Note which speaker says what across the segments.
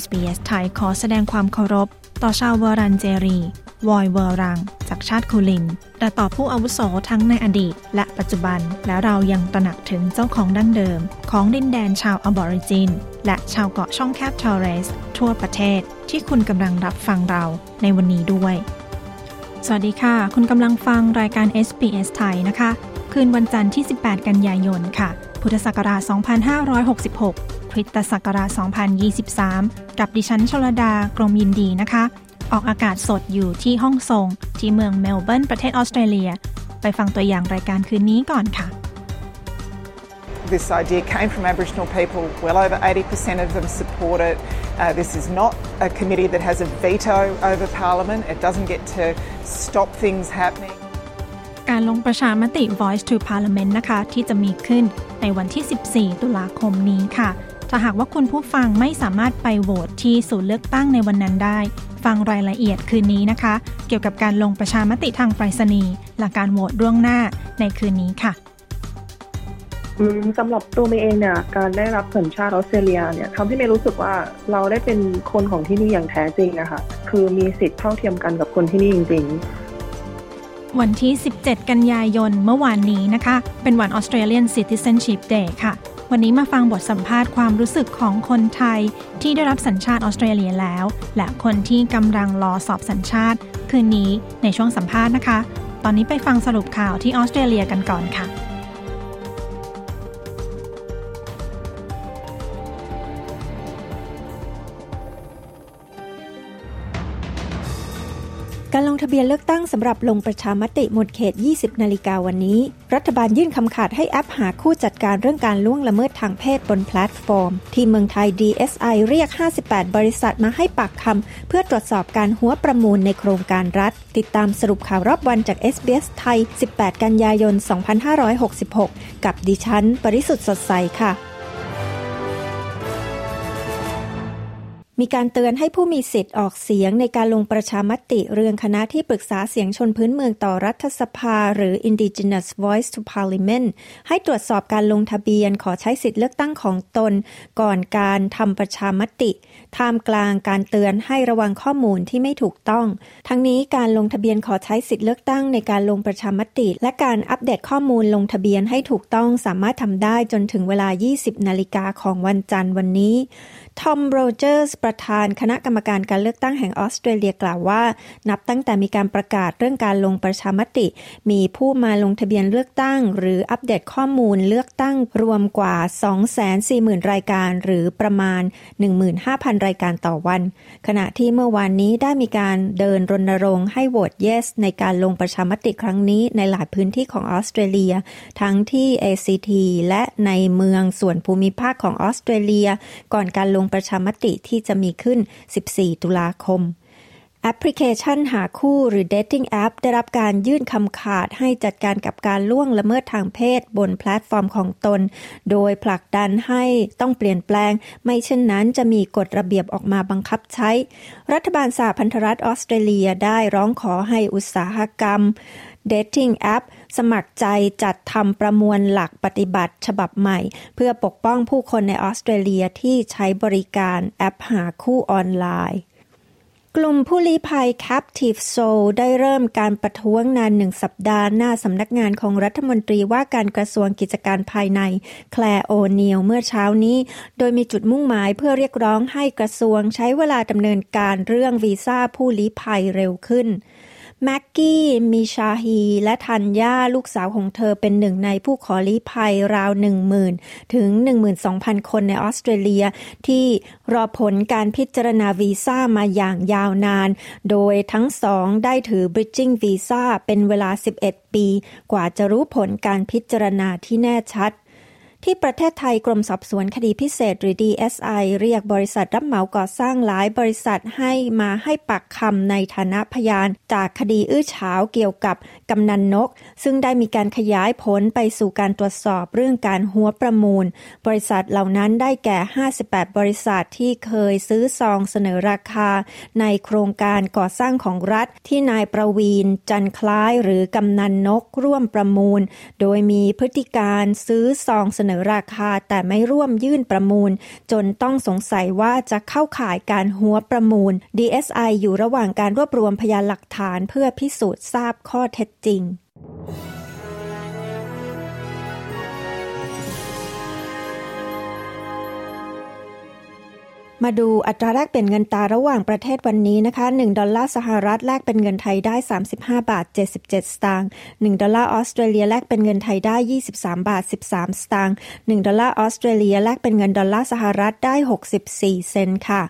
Speaker 1: SBS ไทยขอแสดงความเคารพ ต่อชาวเวอรันเจรี วอยเวอรัง จากชาติคูลิน และต่อผู้อาวุโสทั้งในอดีต และปัจจุบัน และเรายังตระหนักถึงเจ้าของดั้งเดิม ของดินแดนชาวอบอริจิน และชาวเกาะช่องแคบทอร์เรส ทั่วประเทศที่คุณกำลังรับฟังเราในวันนี้ด้วย สวัสดีค่ะ คุณกำลังฟังรายการ SBS ไทยนะคะ คืนวันจันทร์ที่ 18 กันยายนค่ะ พุทธศักราช 2566 คริสตศักราช 2023 กับดิฉันชลดากรมยินดีนะคะ ออกอากาศสดอยู่ที่ห้องทรงที่เมืองเมลเบิร์นประเทศออสเตรเลีย ไปฟังตัวอย่างรายการคืนนี้ก่อนค่ะ
Speaker 2: This idea came from Aboriginal people. Well over 80% of them support it. Uh, this is not a committee that has a veto over Parliament. It doesn't get to stop things happening.
Speaker 1: การลงประชามติ Voice to Parliament นะคะ ที่จะมีขึ้นในวันที่ 14 ตุลาคมนี้ค่ะ ถ้าหากว่าคุณผู้ฟังไม่สามารถไปโหวตที่ศูนย์เลือกตั้งในวันนั้นได้ ฟังรายละเอียดคืนนี้นะคะ เกี่ยวกับการลงประชามติทางไปรษณีย์และการโหวตร่วงหน้าในคืนนี้ค่ะ
Speaker 3: อืมสำหรับตัวเมย์เองเนี่ยการได้รับสัญชาติออสเตรเลียเนี่ยทำให้เมย์รู้สึกว่าเราได้เป็นคนของที่นี่อย่างแท้จริงนะคะคือมีสิทธิ์เท่าเทียมกันกับคนที่นี่จริง ๆ
Speaker 1: วันที่ 17 กันยายนเมื่อวานนี้นะคะ เป็นวัน Australian Citizenship Day ค่ะ วันนี้มาฟังบทสัมภาษณ์ความรู้สึกของคนไทย ที่ได้รับสัญชาติออสเตรเลียแล้ว และคนที่กำลังรอสอบสัญชาติ คืนนี้ในช่วงสัมภาษณ์นะคะ ตอนนี้ไปฟังสรุปข่าวที่ออสเตรเลียกันก่อนค่ะ
Speaker 4: การลงทะเบียนเลือกตั้งสำหรับลงประชามติหมดเขต 20 นาฬิกาวันนี้ รัฐบาลยื่นคำขาดให้แอปหาคู่จัดการเรื่องการล่วงละเมิดทางเพศบนแพลตฟอร์ม ที่เมืองไทย DSI เรียก 58 บริษัทมาให้ปากคำเพื่อตรวจสอบการฮั้วประมูลในโครงการรัฐ ติดตามสรุปข่าวรอบวันจาก SBS ไทย 18 กันยายน 2566 กับดิฉัน ปริสุทธ์สดใสค่ะ มีการเตือนให้ผู้มีสิทธิ์ออกเสียงในการลงประชามติเรื่องคณะที่ปรึกษาเสียงชนพื้นเมืองต่อรัฐสภา หรือ Indigenous Voice to Parliament ให้ตรวจสอบการลงทะเบียนขอใช้สิทธิ์เลือกตั้งของตน ก่อนการทำประชามติ ท่ามกลางการเตือนให้ระวังข้อมูลที่ไม่ถูกต้อง ทั้งนี้การลงทะเบียนขอใช้สิทธิ์เลือกตั้งในการลงประชามติ และการอัปเดตข้อมูลลงทะเบียนให้ถูกต้องสามารถทำได้จนถึงเวลา 20 นาฬิกาของวันจันทร์วันนี้ ทอมโรเจอร์ส ประธานคณะกรรมการการเลือกตั้งแห่งออสเตรเลียกล่าวว่า นับตั้งแต่มีการประกาศเรื่องการลงประชามติ มีผู้มาลงทะเบียนเลือกตั้ง หรืออัปเดตข้อมูลเลือกตั้งรวมกว่า 240,000 รายการ หรือประมาณ 15,000 รายการต่อวัน ขณะที่เมื่อวานนี้ได้มีการเดินรณรงค์ให้โหวต yes ในการลงประชามติครั้งนี้ในหลายพื้นที่ของออสเตรเลีย ทั้งที่ ACT และในเมืองส่วนภูมิภาคของออสเตรเลีย ก่อนการลงประชามติที่จะมีขึ้น 14 ตุลาคมแอปพลิเคชันหาคู่หรือ Dating App ได้รับการยื่นคำขาดให้จัดการกับการล่วงละเมิดทางเพศบนแพลตฟอร์มของตน โดยผลักดันให้ต้องเปลี่ยนแปลง ไม่เช่นนั้นจะมีกฎระเบียบออกมาบังคับใช้ รัฐบาลสหพันธรัฐออสเตรเลียได้ร้องขอให้อุตสาหกรรม Dating App สมัครใจจัดทำประมวลหลักปฏิบัติฉบับใหม่ เพื่อปกป้องผู้คนในออสเตรเลียที่ใช้บริการแอปหาคู่ออนไลน์กลุ่มผู้ลี้ภัย Captive Soul ได้เริ่มการประท้วงนานหนึ่งสัปดาห์หน้าสำนักงานของรัฐมนตรีว่าการกระทรวงกิจการภายใน แคลโอเนียลเมื่อเช้านี้ โดยมีจุดมุ่งหมายเพื่อเรียกร้องให้กระทรวงใช้เวลาดำเนินการเรื่องวีซ่าผู้ลี้ภัยเร็วขึ้น แม็กกี้มิชาฮี และทันย่าลูกสาวของเธอเป็นหนึ่งในผู้ขอลี้ภัยราว 10,000 ถึง 12,000 คนในออสเตรเลีย ที่รอผลการพิจารณาวีซ่ามาอย่างยาวนาน โดยทั้งสองได้ถือ Bridging Visa เป็นเวลา 11 ปี กว่าจะรู้ผลการพิจารณาที่แน่ชัด ที่ประเทศไทยกรมสอบสวนคดีพิเศษหรือ DSI เรียกบริษัทรับเหมาก่อสร้างหลายบริษัทให้มาให้ปักคำในฐานะพยาน จากคดีอื้อฉาวเกี่ยวกับกำนันนก ซึ่งได้มีการขยายผลไปสู่การตรวจสอบเรื่องการหัวประมูล บริษัทเหล่านั้นได้แก่ 58 บริษัทที่เคยซื้อซองเสนอราคา ในโครงการก่อสร้างของรัฐ ที่นายประวีนจันคล้ายหรือกำนันนกร่วมประมูล โดยมีพฤติการซื้อซองเสนอราคาแต่ไม่ร่วมยื่นประมูล จนต้องสงสัยว่าจะเข้าข่ายการหัวประมูล DSI อยู่ระหว่างการรวบรวมพยานหลักฐานเพื่อพิสูจน์ทราบข้อเท็จจริง มาดูอัตราแลกเปลี่ยนเงินตาระหว่างประเทศวันนี้นะคะ1ดอลลาร์สหรัฐแลกเป็นเงินไทยได้ 35 บาท 77 สตางค์1ดอลลาร์ออสเตรเลียแลกเป็นเงินไทยได้ 23 บาท 13 สตางค์1ดอลลาร์ออสเตรเลียแลกเป็นเงินดอลลาร์สหรัฐได้ 64 เซนต์ค่ะ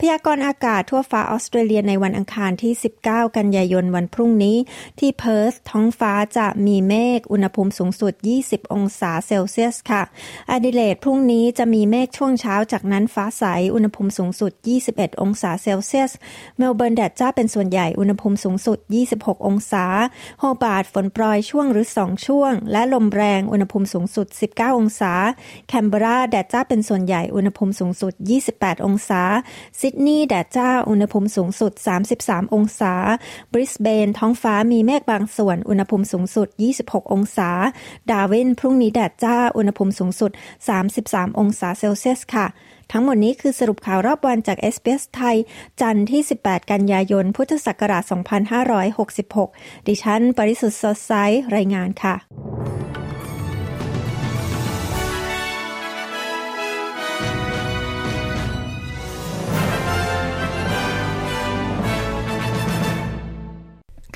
Speaker 4: พยากรณ์อากาศทั่วฟ้าออสเตรเลียในวันอังคารที่ 19 กันยายนวันพรุ่งนี้ ที่เพิร์ธท้องฟ้าจะมีเมฆอุณหภูมิสูงสุด 20 องศาเซลเซียสค่ะอดิเลดพรุ่งนี้จะมีเมฆช่วงเช้าจากนั้นฟ้าใสอุณหภูมิภูมิสูงสุด 21 องศาเซลเซียส เมลเบิร์นแดดจ้าเป็นส่วนใหญ่ อุณหภูมิสูงสุด 26 องศา โฮบาร์ตฝนโปรยช่วงหรือ 2 ช่วง และลมแรง อุณหภูมิสูงสุด 19 องศา แคนเบอร์ราแดดจ้าเป็นส่วนใหญ่ อุณหภูมิสูงสุด 28 องศา ซิดนีย์แดดจ้า อุณหภูมิสูงสุด 33 องศา บริสเบน ท้องฟ้ามีเมฆบางส่วน อุณหภูมิสูงสุด 26 องศา ดาร์วิน พรุ่งนี้แดดจ้า อุณหภูมิสูงสุด 33 องศาเซลเซียสค่ะ ทั้งหมดนี้คือสรุปข่าวรอบวันจาก SBS ไทย จันทร์ที่ 18 กันยายน พุทธศักราช 2566 ดิฉัน ปริสุทธ์สดใสรายงานค่ะ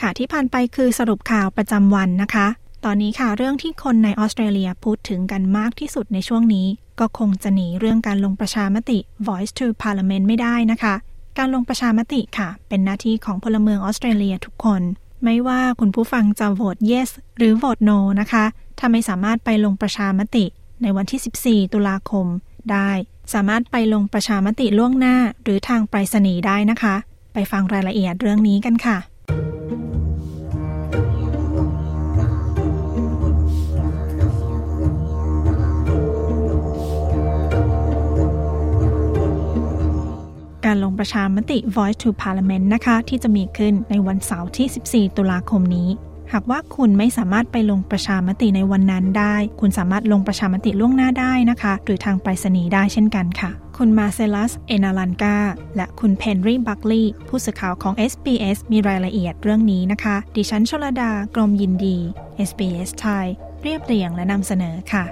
Speaker 1: ค่ะที่ผ่านไปคือสรุปข่าวประจำวันนะคะ ตอนนี้ค่ะเรื่องที่คนในออสเตรเลียพูดถึงกันมากที่สุดในช่วงนี้ ก็คงจะหนีเรื่องการลงประชามติ Voice to Parliament ไม่ได้นะคะ การลงประชามติค่ะ เป็นหน้าที่ของพลเมืองออสเตรเลียทุกคน ไม่ว่าคุณผู้ฟังจะโหวต yes หรือโหวต no นะคะ ถ้าไม่สามารถไปลงประชามติ ในวันที่ 14 ตุลาคมได้ สามารถไปลงประชามติล่วงหน้า หรือทางไปรษณีย์ได้นะคะ ไปฟังรายละเอียดเรื่องนี้กันค่ะ การลงประชามติ Voice to Parliament นะคะที่จะมีขึ้นในวันเสาร์ที่ 14 ตุลาคมนี้ หากว่าคุณไม่สามารถไปลงประชามติในวันนั้นได้ คุณสามารถลงประชามติล่วงหน้าได้นะคะ หรือทางไปรษณีย์ได้เช่นกันค่ะ คุณมาเซลัส เอนาลันกา และคุณเพนรีบักลีผู้สื่อข่าวของ SBS มีรายละเอียดเรื่องนี้นะคะ ดิฉันชลดากรมยินดี SBS ไทย เรียบเรียงและนำเสนอค่ะ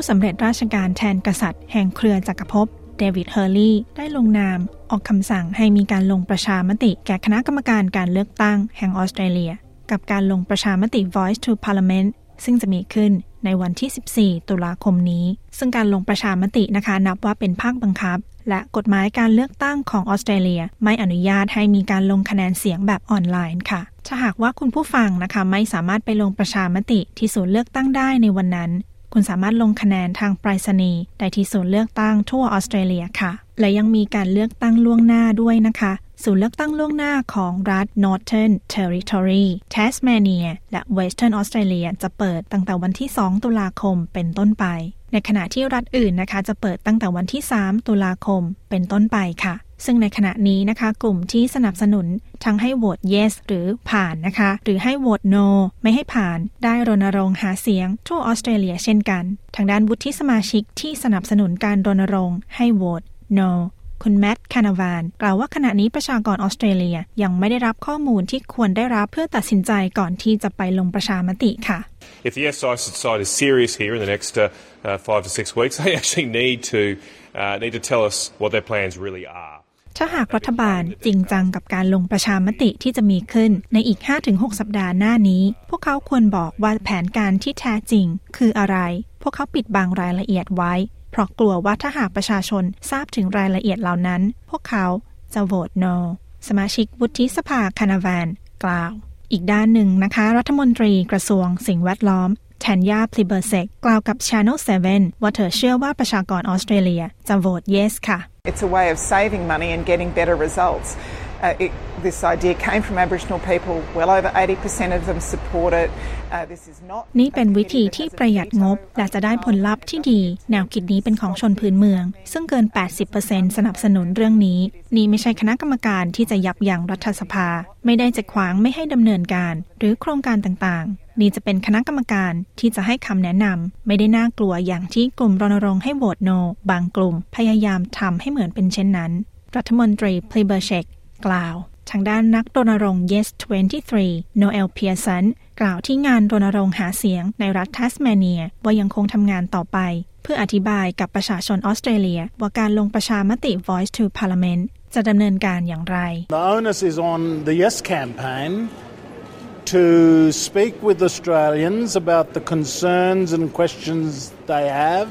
Speaker 1: ผู้สำเร็จราชการแทนกษัตริย์แห่งเครือจักรภพเดวิดเฮอร์ลีย์ได้ลงนามออกคำสั่งให้มีการลงประชามติแก่คณะกรรมการการเลือกตั้งแห่งออสเตรเลีย กับการลงประชามติ Voice to Parliament ซึ่งจะมีขึ้นในวันที่ 14 ตุลาคมนี้ ซึ่งการลงประชามตินะคะนับว่าเป็นภาคบังคับ และกฎหมายการเลือกตั้งของออสเตรเลีย ไม่อนุญาตให้มีการลงคะแนนเสียงแบบออนไลน์ค่ะ ถ้าหากว่าคุณผู้ฟังนะคะไม่สามารถไปลงประชามติที่ศูนย์เลือกตั้งได้ในวันนั้น คุณสามารถลงคะแนนทางไปรษณีย์ได้ที่ศูนย์เลือกตั้งทั่วออสเตรเลียค่ะ และยังมีการเลือกตั้งล่วงหน้าด้วยนะคะ ศูนย์เลือกตั้งล่วงหน้าของรัฐ Northern Territory Tasmania และ Western Australia จะเปิดตั้งแต่วันที่ 2 ตุลาคมเป็นต้นไป ในขณะที่รัฐอื่นนะคะ จะเปิดตั้งแต่วันที่ 3 ตุลาคมเป็นต้นไปค่ะ ซึ่งในขณะนี้นะคะกลุ่มที่สนับสนุนทั้งให้โหวต yes หรือผ่านนะคะ หรือให้โหวต no ไม่ให้ผ่าน ได้รณรงค์หาเสียงทั่วออสเตรเลียเช่นกัน ทางด้านวุฒิสมาชิกที่สนับสนุนการรณรงค์ให้โหวต no คุณแมตต์คานาวานกล่าวว่าขณะนี้ประชากรออสเตรเลียยังไม่ได้รับข้อมูลที่ควรได้รับเพื่อตัดสินใจก่อนที่จะไปลงประชามติค่ะ
Speaker 5: If the yes side is serious here in the next uh, uh, five to six weeks, they actually need to uh, need to tell us what their plans really are.
Speaker 1: ถ้าหากรัฐบาลจริงจังกับการลงประชามติที่จะมีขึ้นในอีก 5-6 สัปดาห์หน้านี้ พวกเขาควรบอกว่าแผนการที่แท้จริง คืออะไร พวกเขาปิดบังรายละเอียดไว้ เพราะกลัวว่าถ้าหากประชาชนทราบถึงรายละเอียดเหล่านั้น พวกเขาจะโหวต no สมาชิกวุฒิสภาคานาแวนกล่าว อีกด้านหนึ่งนะคะ รัฐมนตรีกระทรวงสิ่งแวดล้อมแทนยาพลิเบอร์เซกกล่าวกับ Channel 7 ว่าเธอเชื่อว่าประชากรออสเตรเลียจะโหวต yes ค่ะ
Speaker 2: It's a way of saving money and getting better results. Uh, it, this idea came from Aboriginal people. Well over 80% of them support it. Uh, this is not
Speaker 1: นี่เป็นวิธีที่ประหยัดงบและจะได้ผลลัพธ์ที่ดี แนวคิดนี้เป็นของชนพื้นเมือง ซึ่งเกิน 80%สนับสนุนเรื่องนี้ นี่ไม่ใช่คณะกรรมการที่จะยับยั้งรัฐสภา ไม่ได้จะขวางไม่ให้ดำเนินการ หรือโครงการต่างๆ นี่จะเป็นคณะกรรมการที่จะให้คำแนะนำไม่ได้น่ากลัวอย่างที่กลุ่มรณรงค์ให้โหวตโน บางกลุ่มพยายามทำให้เหมือนเป็นเช่นนั้น รัฐมนตรีพลีเบอร์เชกกล่าว ทางด้านนักรณรงค์ Yes 23โนเอลเพียสันกล่าวที่งานรณรงค์หาเสียงในรัฐทัสเมเนียว่ายังคงทำงานต่อไป เพื่ออธิบายกับประชาชนออสเตรเลีย ว่าการลงประชามติ Voice to Parliament จะดำเนินการอย่างไร
Speaker 6: The onus is on the Yes campaign to speak with Australians about the concerns and questions they have,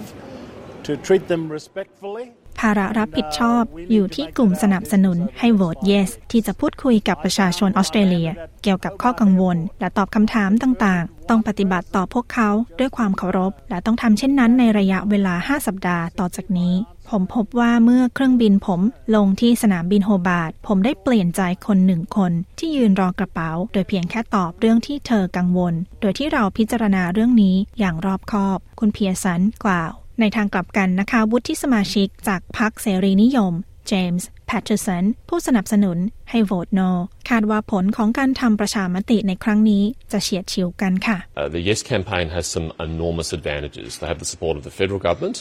Speaker 6: to treat them respectfully.
Speaker 1: ภาระรับผิดชอบอยู่ที่กลุ่มสนับสนุนให้โหวต yes ที่จะพูดคุยกับประชาชนออสเตรเลีย เกี่ยวกับข้อกังวล และตอบคำถามต่างๆ ต้องปฏิบัติต่อพวกเขาด้วยความเคารพ และต้องทำเช่นนั้นในระยะเวลา 5 สัปดาห์ต่อจากนี้ ผมพบว่าเมื่อเครื่องบินผมลงที่สนามบินโฮบาร์ตผมได้เปลี่ยนใจคนหนึ่งคนที่ยืนรอกระเป๋า โดยเพียงแค่ตอบเรื่องที่เธอกังวล โดยที่เราพิจารณาเรื่องนี้อย่างรอบคอบ คุณเพียสันกล่าว ในทางกลับกันนะคะวุฒิสมาชิกจากพรรคเสรีนิยม เจมส์แพทเทอร์สันผู้สนับสนุนให้โหวต no คาดว่าผลของการทำประชามติในครั้งนี้จะเฉียดฉิวกันค่ะ
Speaker 7: Uh, the Yes campaign has some enormous advantages. They have the support of the federal government,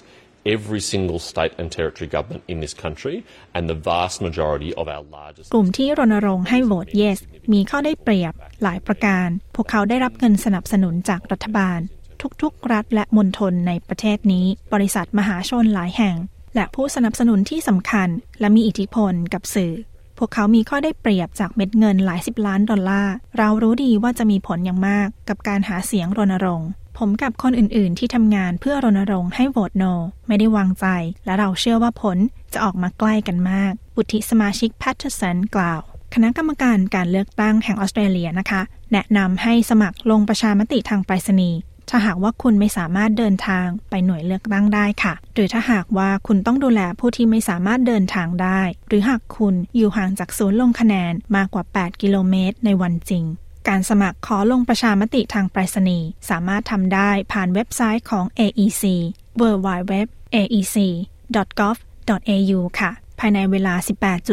Speaker 7: every single state and territory government in this country, and the vast majority of our largest.
Speaker 1: กลุ่มที่รณรงค์ให้โหวต yes มีข้อได้เปรียบหลายประการ พวกเขาได้รับเงินสนับสนุนจากรัฐบาล ทุกๆ รัฐและมณฑลในประเทศนี้ บริษัทมหาชนหลายแห่ง และผู้สนับสนุนที่สำคัญ และมีอิทธิพลกับสื่อ พวกเขามีข้อได้เปรียบจากเม็ดเงินหลายสิบล้านดอลลาร์ เรารู้ดีว่าจะมีผลอย่างมากกับการหาเสียงรณรงค์ ผมกับคนอื่นๆ ที่ทำงานเพื่อรณรงค์ให้โหวต no ไม่ได้วางใจ และเราเชื่อว่าผลจะออกมาใกล้กันมาก วุฒิสมาชิกแพทเทอร์สันกล่าว คณะกรรมการการเลือกตั้งแห่งออสเตรเลียนะคะ แนะนำให้สมัครลงประชามติทางไปรษณีย์ถ้าหากว่าคุณไม่สามารถเดินทางไปหน่วยเลือกตั้งได้ค่ะ หรือถ้าหากว่าคุณต้องดูแลผู้ที่ไม่สามารถเดินทางได้ หรือหากคุณอยู่ห่างจากศูนย์ลงคะแนนมากกว่า 8 กิโลเมตรในวันจริง การสมัครขอลงประชามติทางไปรษณีย์สามารถทำได้ผ่านเว็บไซต์ของ AEC www.aec.gov.au ค่ะ ภายในเวลา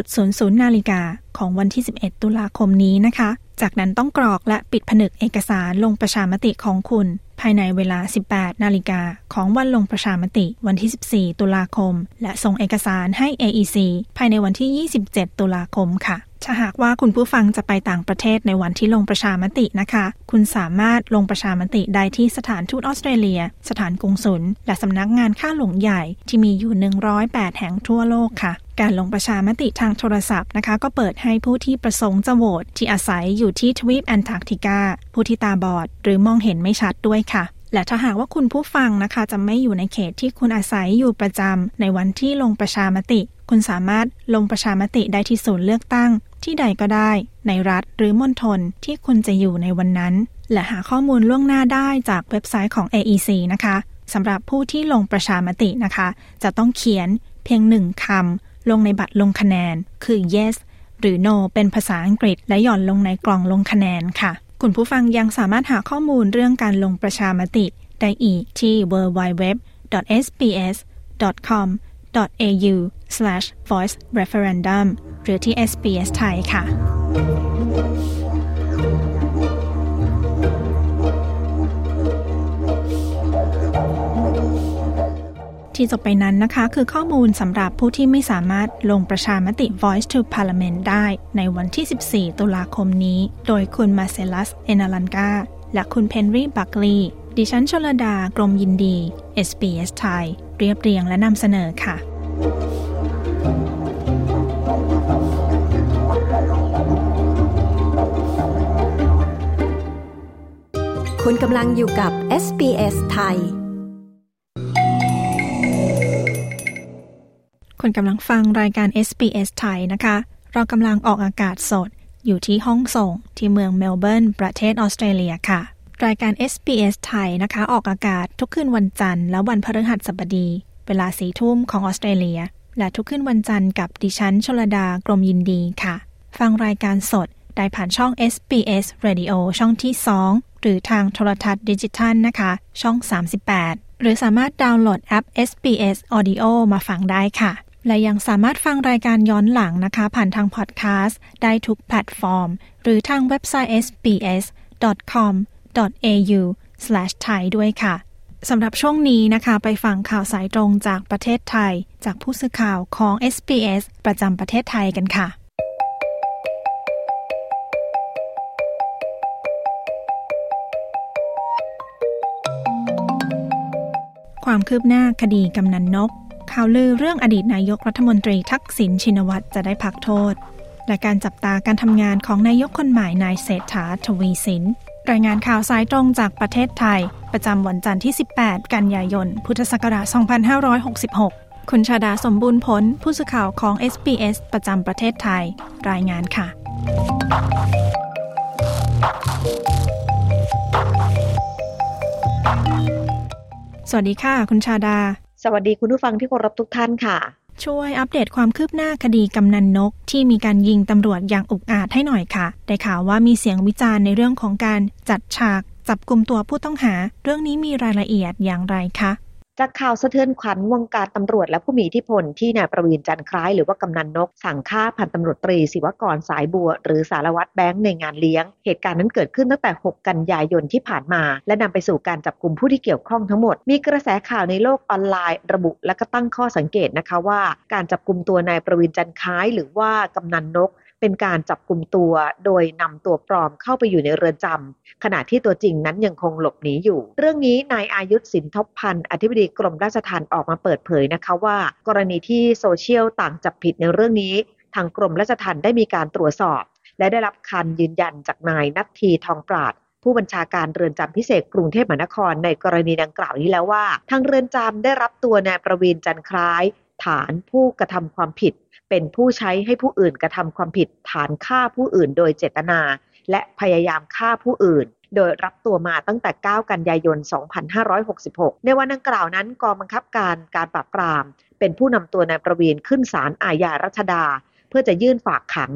Speaker 1: 18.00 นาฬิกาของวันที่ 11 ตุลาคมนี้นะคะ จากนั้นต้องกรอกและปิดผนึกเอกสารลงประชามติของคุณ ภายในเวลา 18 นาฬิกาของวันลงประชามติวันที่ 14 ตุลาคม และส่งเอกสารให้ AEC ภายในวันที่ 27 ตุลาคมค่ะ ถ้าหากว่าคุณผู้ฟังจะไปต่างประเทศในวันที่ลงประชามตินะคะ คุณสามารถลงประชามติได้ที่สถานทูตออสเตรเลีย สถานกงสุล และสำนักงานข้าหลวงใหญ่ที่มีอยู่ 108 แห่งทั่วโลกค่ะการลงประชามติทางโทรศัพท์นะคะ ก็เปิดให้ผู้ที่ประสงค์จะโหวตที่อาศัยอยู่ที่ทวีปแอนตาร์กติกา ผู้ที่ตาบอด หรือมองเห็นไม่ชัดด้วยค่ะ และถ้าหากว่าคุณผู้ฟังนะคะ จะไม่อยู่ในเขตที่คุณอาศัยอยู่ประจำในวันที่ลงประชามติ คุณสามารถลงประชามติได้ที่ศูนย์เลือกตั้ง ที่ใดก็ได้ในรัฐหรือมณฑลที่คุณจะอยู่ในวันนั้น และหาข้อมูลล่วงหน้าได้จากเว็บไซต์ของ AEC นะคะสำหรับผู้ที่ลงประชามตินะคะ จะต้องเขียนเพียงหนึ่งคำลงในบัตรลงคะแนน คือ yes หรือ no เป็นภาษาอังกฤษ และหย่อนลงในกล่องลงคะแนนค่ะ คุณผู้ฟังยังสามารถหาข้อมูลเรื่องการลงประชามติ ได้อีกที่ www.sps.com sbs.com.au/voice-referendum หรือที่ SBS ไทยค่ะ ที่จบไปนั้นนะคะ คือข้อมูลสำหรับผู้ที่ไม่สามารถลงประชามติ Voice to Parliament ได้ในวันที่ 14 ตุลาคมนี้ โดยคุณมาเซลัส เอนาลันกาและคุณเพนรีบักลี ดิฉันชลดากรมยินดี SBS ไทย เรียบเรียงและนำเสนอค่ะ
Speaker 4: คุณกำลังอยู่กับ SBS ไทย
Speaker 1: คุณกำลังฟังรายการ SBS ไทยนะคะ เรากำลังออกอากาศสดอยู่ที่ห้องส่งที่เมืองเมลเบิร์น ประเทศออสเตรเลียค่ะ รายการ SBS ไทยนะคะ ออกอากาศทุกคืนวันจันทร์และวันพฤหัสบดี เวลาสีทุ่มของออสเตรเลีย และทุกคืนวันจันทร์กับดิฉันชลดากรมยินดีค่ะ ฟังรายการสดได้ผ่านช่อง SBS Radio ช่องที่ 2 หรือทางโทรทัศน์ดิจิทัลนะคะ ช่อง 38 หรือสามารถดาวน์โหลดแอป SBS Audio มาฟังได้ค่ะ และยังสามารถฟังรายการย้อนหลังนะคะ ผ่านทางพอดแคสต์ได้ทุกแพลตฟอร์ม หรือทางเว็บไซต์ SBS.com sbs.com.au/thai ด้วยค่ะสำหรับช่วงนี้นะคะ ไปฟังข่าวสายตรงจากประเทศไทย จากผู้สื่อข่าวของ SBS ประจำประเทศไทยกันค่ะ ความคืบหน้าคดีกำนันนกข่าวลือเรื่องอดีตนายกรัฐมนตรีทักษิณชินวัตรจะได้พักโทษ และการจับตาการทำงานของนายกคนใหม่นายเศรษฐาทวีสิน รายงานข่าวสายตรงจากประเทศไทย ประจำวันจันทร์ที่ 18 กันยายน พุทธศักราช 2566 คุณชาดาสมบูรณ์ผล ผู้สื่อข่าวของ SBS ประจำประเทศไทย รายงานค่ะ สวัสดีค่ะ คุณชาดา
Speaker 8: สวัสดีคุณผู้ฟังที่เคารพทุกท่านค่ะ
Speaker 1: ช่วยอัปเดตความคืบหน้าคดีกำนันนก ที่มีการยิงตำรวจอย่างอุกอาจให้หน่อยค่ะ ได้ข่าวว่ามีเสียงวิจารณ์ในเรื่องของการจัดฉาก จับกลุ่มตัวผู้ต้องหา เรื่องนี้มีรายละเอียดอย่างไรคะ
Speaker 8: จากข่าวสะเทือนขวัญวงการตำรวจและผู้มีอิทธิพลที่นายประวีนจันทร์คล้ายหรือว่ากำนันนก สั่งฆ่าพันตำรวจตรีศิวกรสายบัว หรือสารวัตรแบงค์ในงานเลี้ยง เหตุการณ์นั้นเกิดขึ้นตั้งแต่ 6 กันยายนที่ผ่านมา และนำไปสู่การจับกลุ่มผู้ที่เกี่ยวข้องทั้งหมด มีกระแสข่าวในโลกออนไลน์ ระบุและก็ตั้งข้อสังเกตนะคะว่า การจับกลุ่มตัวนายประวีนจันทร์คล้าย หรือว่ากำนันนก เป็นการจับกลุ่มตัวโดยนำตัวปลอมเข้าไปอยู่ในเรือนจำขณะที่ตัวจริงนั้นยังคงหลบหนีอยู่ เรื่องนี้นายอายุทธสินทบพันธ์อธิบดีกรมราชทัณฑ์ออกมาเปิดเผยนะคะว่า กรณีที่โซเชียลต่างจับผิดในเรื่องนี้ ทางกรมราชทัณฑ์ได้มีการตรวจสอบ และได้รับคันยืนยันจากนายนัททีทองปราดผู้บัญชาการเรือนจำพิเศษกรุงเทพมหานครในกรณีดังกล่าวนี้แล้วว่า ทางเรือนจำได้รับตัวนายประวีนจันทร์คล้าย ฐานผู้กระทำความผิด เป็นผู้ใช้ให้ผู้อื่นกระทำความผิดฐานฆ่าผู้อื่นโดยเจตนา และพยายามฆ่าผู้อื่น โดยรับตัวมาตั้งแต่ 9 กันยายน 2566 ในวันดังกล่าวนั้นกองบังคับการการปราบปราม เป็นผู้นำตัวนายประวีนขึ้นศาลอาญารัชดา เพื่อจะยื่นฝากขัง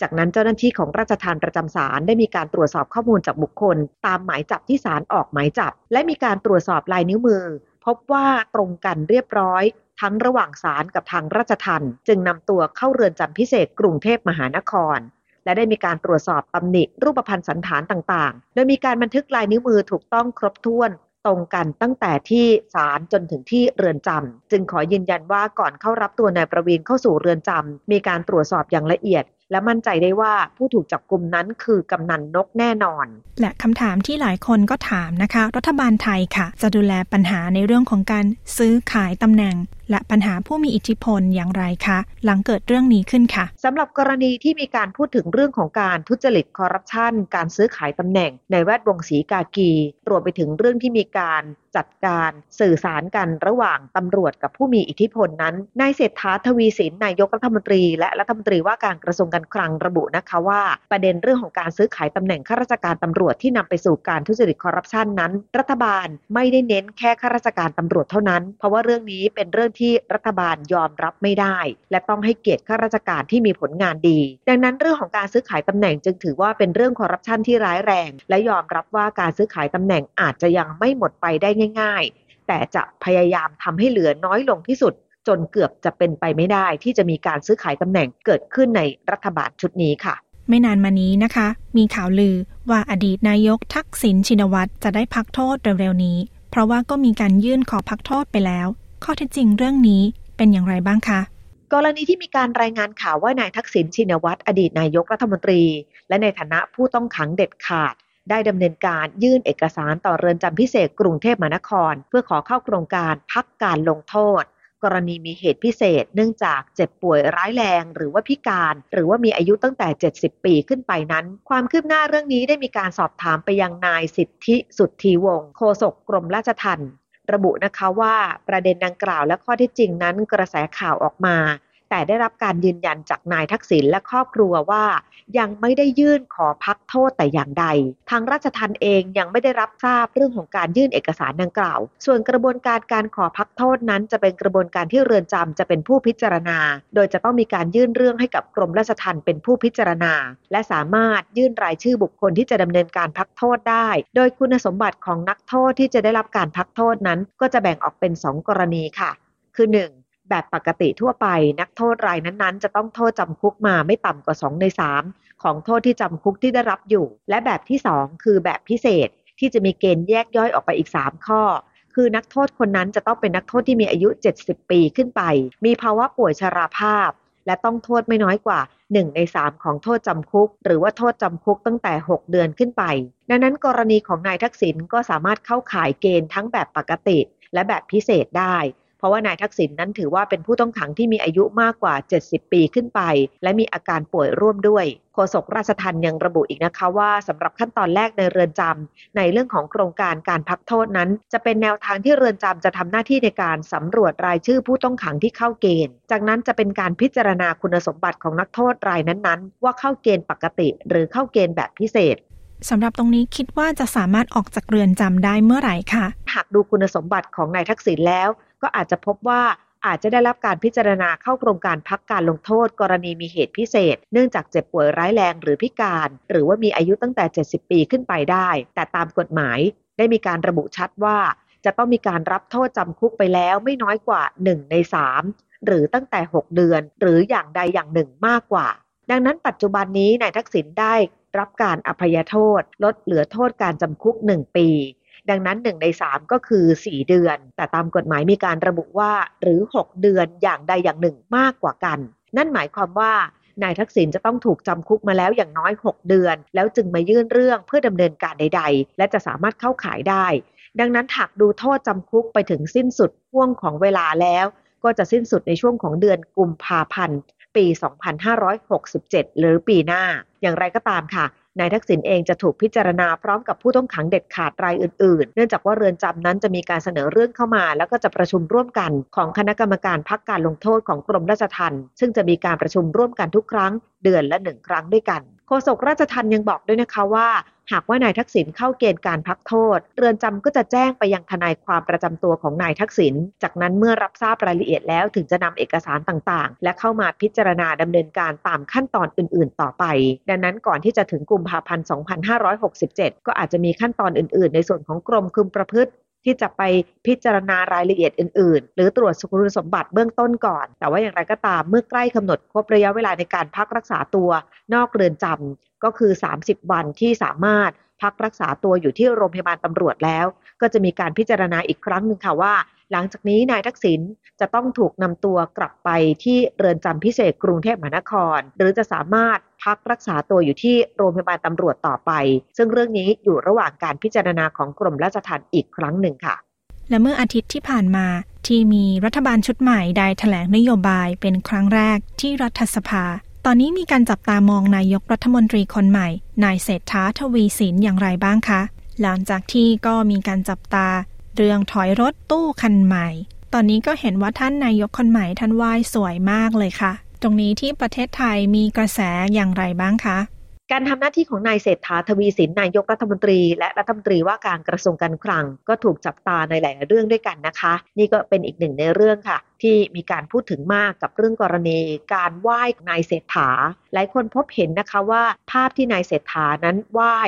Speaker 8: จากนั้นเจ้าหน้าที่ของราชทานประจำศาลได้มีการตรวจสอบข้อมูลจากบุคคล ตามหมายจับที่ศาลออกหมายจับ และมีการตรวจสอบลายนิ้วมือ พบว่าตรงกันเรียบร้อย ทั้งระหว่างศาลกับทางราชทันจึงนำตัวเข้าเรือนจำพิเศษกรุงเทพมหานคร และได้มีการตรวจสอบตำหนิรูปพรรณสันฐานต่างๆ โดยมีการบันทึกลายนิ้วมือถูกต้องครบถ้วนตรงกันตั้งแต่ที่ศาลจนถึงที่เรือนจำจึงขอยืนยันว่าก่อนเข้ารับตัวนายประวีนเข้าสู่เรือนจำมีการตรวจสอบอย่างละเอียด และมั่นใจได้ว่าผู้ถูกจับกลุ่มนั้นคือกำนันนกแน่นอน
Speaker 1: และคำถามที่หลายคนก็ถามนะคะ รัฐบาลไทยค่ะ จะดูแลปัญหาในเรื่องของการซื้อขายตำแหน่ง และปัญหาผู้มีอิทธิพลอย่างไรคะ หลังเกิดเรื่องนี้ขึ้นค่ะ
Speaker 8: สำหรับกรณีที่มีการพูดถึงเรื่องของการทุจริตคอร์รัปชันการซื้อขายตำแหน่ง ในแวดวงศรีกากีรวมไปถึงเรื่องที่มีการจัดการสื่อสารกันระหว่างตำรวจกับผู้มีอิทธิพลนั้น นายเศรษฐาทวีสินนายกรัฐมนตรี และรัฐมนตรีว่าการกระทรวงการคลังระบุนะคะว่า ประเด็นเรื่องของการซื้อขายตำแหน่งข้าราชการตำรวจที่นำไปสู่การทุจริตคอร์รัปชันนั้น รัฐบาลไม่ได้เน้นแค่ข้าราชการตำรวจเท่านั้น เพราะว่าเรื่องนี้เป็นเรื่องที่รัฐบาลยอมรับไม่ได้ และต้องให้เกียรติข้าราชการที่มีผลงานดี ดังนั้นเรื่องของการซื้อขายตำแหน่งจึงถือว่าเป็นเรื่องคอร์รัปชันที่ร้ายแรง และยอมรับว่าการซื้อขายตำแหน่งอาจจะยังไม่หมดไปได้ง่าย ๆ แต่จะพยายามทำให้เหลือน้อยลงที่สุด จนเกือบจะเป็นไปไม่ได้ ที่จะมีการซื้อขายตำแหน่งเกิดขึ้นในรัฐบาลชุดนี้ค่ะ
Speaker 1: ไม่นานมานี้นะคะ มีข่าวลือว่าอดีตนายกทักษิณชินวัตรจะได้พักโทษเร็วๆนี้ เพราะว่าก็มีการยื่นขอพักโทษไปแล้ว ข้อเท็จจริงเรื่องนี้เป็นอย่างไรบ้างคะ
Speaker 8: กรณีที่มีการรายงานข่าวว่านายทักษิณชินวัตรอดีตนายกรัฐมนตรี และในฐานะผู้ต้องขังเด็ดขาด ได้ดำเนินการยื่นเอกสารต่อเรือนจำพิเศษกรุงเทพมหานคร เพื่อขอเข้าโครงการพักการลงโทษ กรณีมีเหตุพิเศษ เนื่องจากเจ็บป่วยร้ายแรง หรือว่าพิการ หรือว่ามีอายุตั้งแต่ 70 ปีขึ้นไปนั้น ความคืบหน้าเรื่องนี้ได้มีการสอบถามไปยังนายสิทธิสุทธีวงศ์โฆษกกรมราชทัณฑ์ ระบุนะคะว่าประเด็นดังกล่าวและข้อที่จริงนั้นกระแสข่าวออกมา แต่ได้รับการยืนยันจากนายทักษิณและครอบครัวว่า ยังไม่ได้ยื่นขอพักโทษแต่อย่างใด ทางราชทันเองยังไม่ได้รับทราบเรื่องของการยื่นเอกสารดังกล่าว ส่วนกระบวนการการขอพักโทษนั้น จะเป็นกระบวนการที่เรือนจำจะเป็นผู้พิจารณา โดยจะต้องมีการยื่นเรื่องให้กับกรมราชทัณฑ์เป็นผู้พิจารณา และสามารถยื่นรายชื่อบุคคลที่จะดำเนินการพักโทษได้ โดยคุณสมบัติของนักโทษที่จะได้รับการพักโทษนั้น ก็จะแบ่งออกเป็น 2 กรณีค่ะ คือ 1. แบบปกติทั่วไปนักโทษรายนั้นๆ จะต้องโทษจำคุกมาไม่ต่ำกว่า 2 ใน 3 ของโทษที่จำคุกที่ได้รับอยู่ และแบบที่ 2 คือแบบพิเศษที่จะมีเกณฑ์แยกย่อยออกไปอีก 3 ข้อ คือนักโทษคนนั้นจะต้องเป็นนักโทษที่มีอายุ 70 ปีขึ้นไป มีภาวะป่วยชราภาพ และต้องโทษไม่น้อยกว่า 1 ใน 3 ของโทษจำคุก หรือว่าโทษจำคุกตั้งแต่ 6 เดือนขึ้นไป ดังนั้นกรณีของนายทักษิณก็สามารถเข้าข่ายเกณฑ์ทั้งแบบปกติ และแบบพิเศษได้ ราะว่านายทักษิณนนั้นถือว่าเป็นผู้ต้องขังที่มีอายุมากกว่า 70 ปีขึ้นไป และมีอาการป่วยร่วมด้วยโฆษกราชทัณฑ์ยังระบุอีกนะคะว่าสำหรับขั้นตอนแรกในเรือนจำในเรื่องของโครงการการพักโทษนั้น จะเป็นแนวทางที่เรือนจำจะทำหน้าที่ในการสำรวจรายชื่อผู้ต้องขังที่เข้าเกณฑ์ จากนั้นจะเป็นการพิจารณาคุณสมบัติของนักโทษรายนั้นๆ ว่าเข้าเกณฑ์ปกติหรือเข้าเกณฑ์แบบพิเศษ
Speaker 1: สำหรับตรงนี้คิดว่าจะสามารถออกจากเรือนจำได้เมื่อไหร่คะ
Speaker 8: หากดูคุณสมบัติของนายทักษิณแล้ว ก็อาจจะพบว่าอาจจะได้รับการพิจารณาเข้าโครงการพักการลงโทษ กรณีมีเหตุพิเศษ เนื่องจากเจ็บป่วยร้ายแรงหรือพิการ หรือว่ามีอายุตั้งแต่ 70 ปีขึ้นไปได้ แต่ตามกฎหมายได้มีการระบุชัดว่า จะต้องมีการรับโทษจำคุกไปแล้วไม่น้อยกว่า 1 ใน 3 หรือตั้งแต่ 6 เดือน หรืออย่างใดอย่างหนึ่งมากกว่า ดังนั้นปัจจุบันนี้นายทักษิณได้รับการอภัยโทษ ลดเหลือโทษการจำคุก 1 ปี ดังนั้น1ใน3 ก็คือ 4 เดือน แต่ตามกฎหมายมีการระบุว่าหรือ 6 เดือนอย่างใดอย่างหนึ่งมากกว่ากัน นั่นหมายความว่านายทักษิณจะต้องถูกจำคุกมาแล้วอย่างน้อย 6 เดือน แล้วจึงมายื่นเรื่องเพื่อดำเนินการใด ๆ และจะสามารถเข้าขายได้ ดังนั้นหากดูโทษจำคุกไปถึงสิ้นสุดพ่วงของเวลาแล้ว ก็จะสิ้นสุดในช่วงของเดือนกุมภาพันธ์ปี 2567 หรือปีหน้า อย่างไรก็ตามค่ะ นายทักษิณเองจะถูกพิจารณาพร้อมกับผู้ต้องขังเด็ดขาดรายอื่นๆ เนื่องจากว่าเรือนจำนั้นจะมีการเสนอเรื่องเข้ามา แล้วก็จะประชุมร่วมกันของคณะกรรมการพักการลงโทษของกรมราชทัณฑ์ซึ่งจะมีการประชุมร่วมกันทุกครั้ง เดือนละหนึ่งครั้งด้วยกันโฆษกราชทัณฑ์ยังบอกด้วยนะคะว่า หากว่านายทักษิณเข้าเกณฑ์การพักโทษ เรือนจำก็จะแจ้งไปยังทนายความประจำตัวของนายทักษิณ จากนั้นเมื่อรับทราบรายละเอียดแล้วถึงจะนำเอกสารต่างๆ และเข้ามาพิจารณาดำเนินการตามขั้นตอนอื่น ๆ ต่อไป ดังนั้นก่อนที่จะถึงกุมภาพันธ์ 2567 ก็อาจจะมีขั้นตอนอื่น ๆ ในส่วนของกรมคุมประพฤติที่จะไปพิจารณารายละเอียดอื่น ๆ หรือตรวจคุณสมบัติเบื้องต้นก่อน แต่ว่าอย่างไรก็ตามเมื่อใกล้กำหนดครบระยะเวลาในการพักรักษาตัวนอกเรือนจำ ก็คือ 30 วันที่สามารถพักรักษาตัวอยู่ที่โรงพยาบาลตำรวจแล้ว ก็จะมีการพิจารณาอีกครั้งหนึ่งค่ะว่า หลังจากนี้นายทักษิณจะต้องถูกนำตัวกลับไปที่เรือนจำพิเศษกรุงเทพมหานคร หรือจะสามารถพักรักษาตัวอยู่ที่โรงพยาบาลตำรวจต่อไป ซึ่งเรื่องนี้อยู่ระหว่างการพิจารณาของกรมราชทัณฑ์อีกครั้งหนึ่งค่ะ
Speaker 1: และเมื่ออาทิตย์ที่ผ่านมาที่มีรัฐบาลชุดใหม่ได้แถลงนโยบายเป็นครั้งแรกที่รัฐสภา ตอนนี้มีการจับตามองนายกรัฐมนตรีคนใหม่ นายเศรษฐาทวีสินอย่างไรบ้างคะ หลังจากที่ก็มีการจับตา เรื่องถอยรถตู้คันใหม่ ตอนนี้ก็เห็นว่าท่านนายกคนใหม่ท่านว่ายสวยมากเลยค่ะ ตรงนี้ที่ประเทศไทยมีกระแสอย่างไรบ้างคะ
Speaker 8: การทำหน้าที่ของนายเศรษฐาทวีสินนายกรัฐมนตรี และรัฐมนตรีว่าการกระทรวงการคลัง ก็ถูกจับตาในหลายเรื่องด้วยกันนะคะ นี่ก็เป็นอีกหนึ่งในเรื่องค่ะ ที่มีการพูดถึงมากกับเรื่องกรณี การไหว้นายเศรษฐา หลายคนพบเห็นนะคะว่าภาพที่นายเศรษฐานั้นไหว้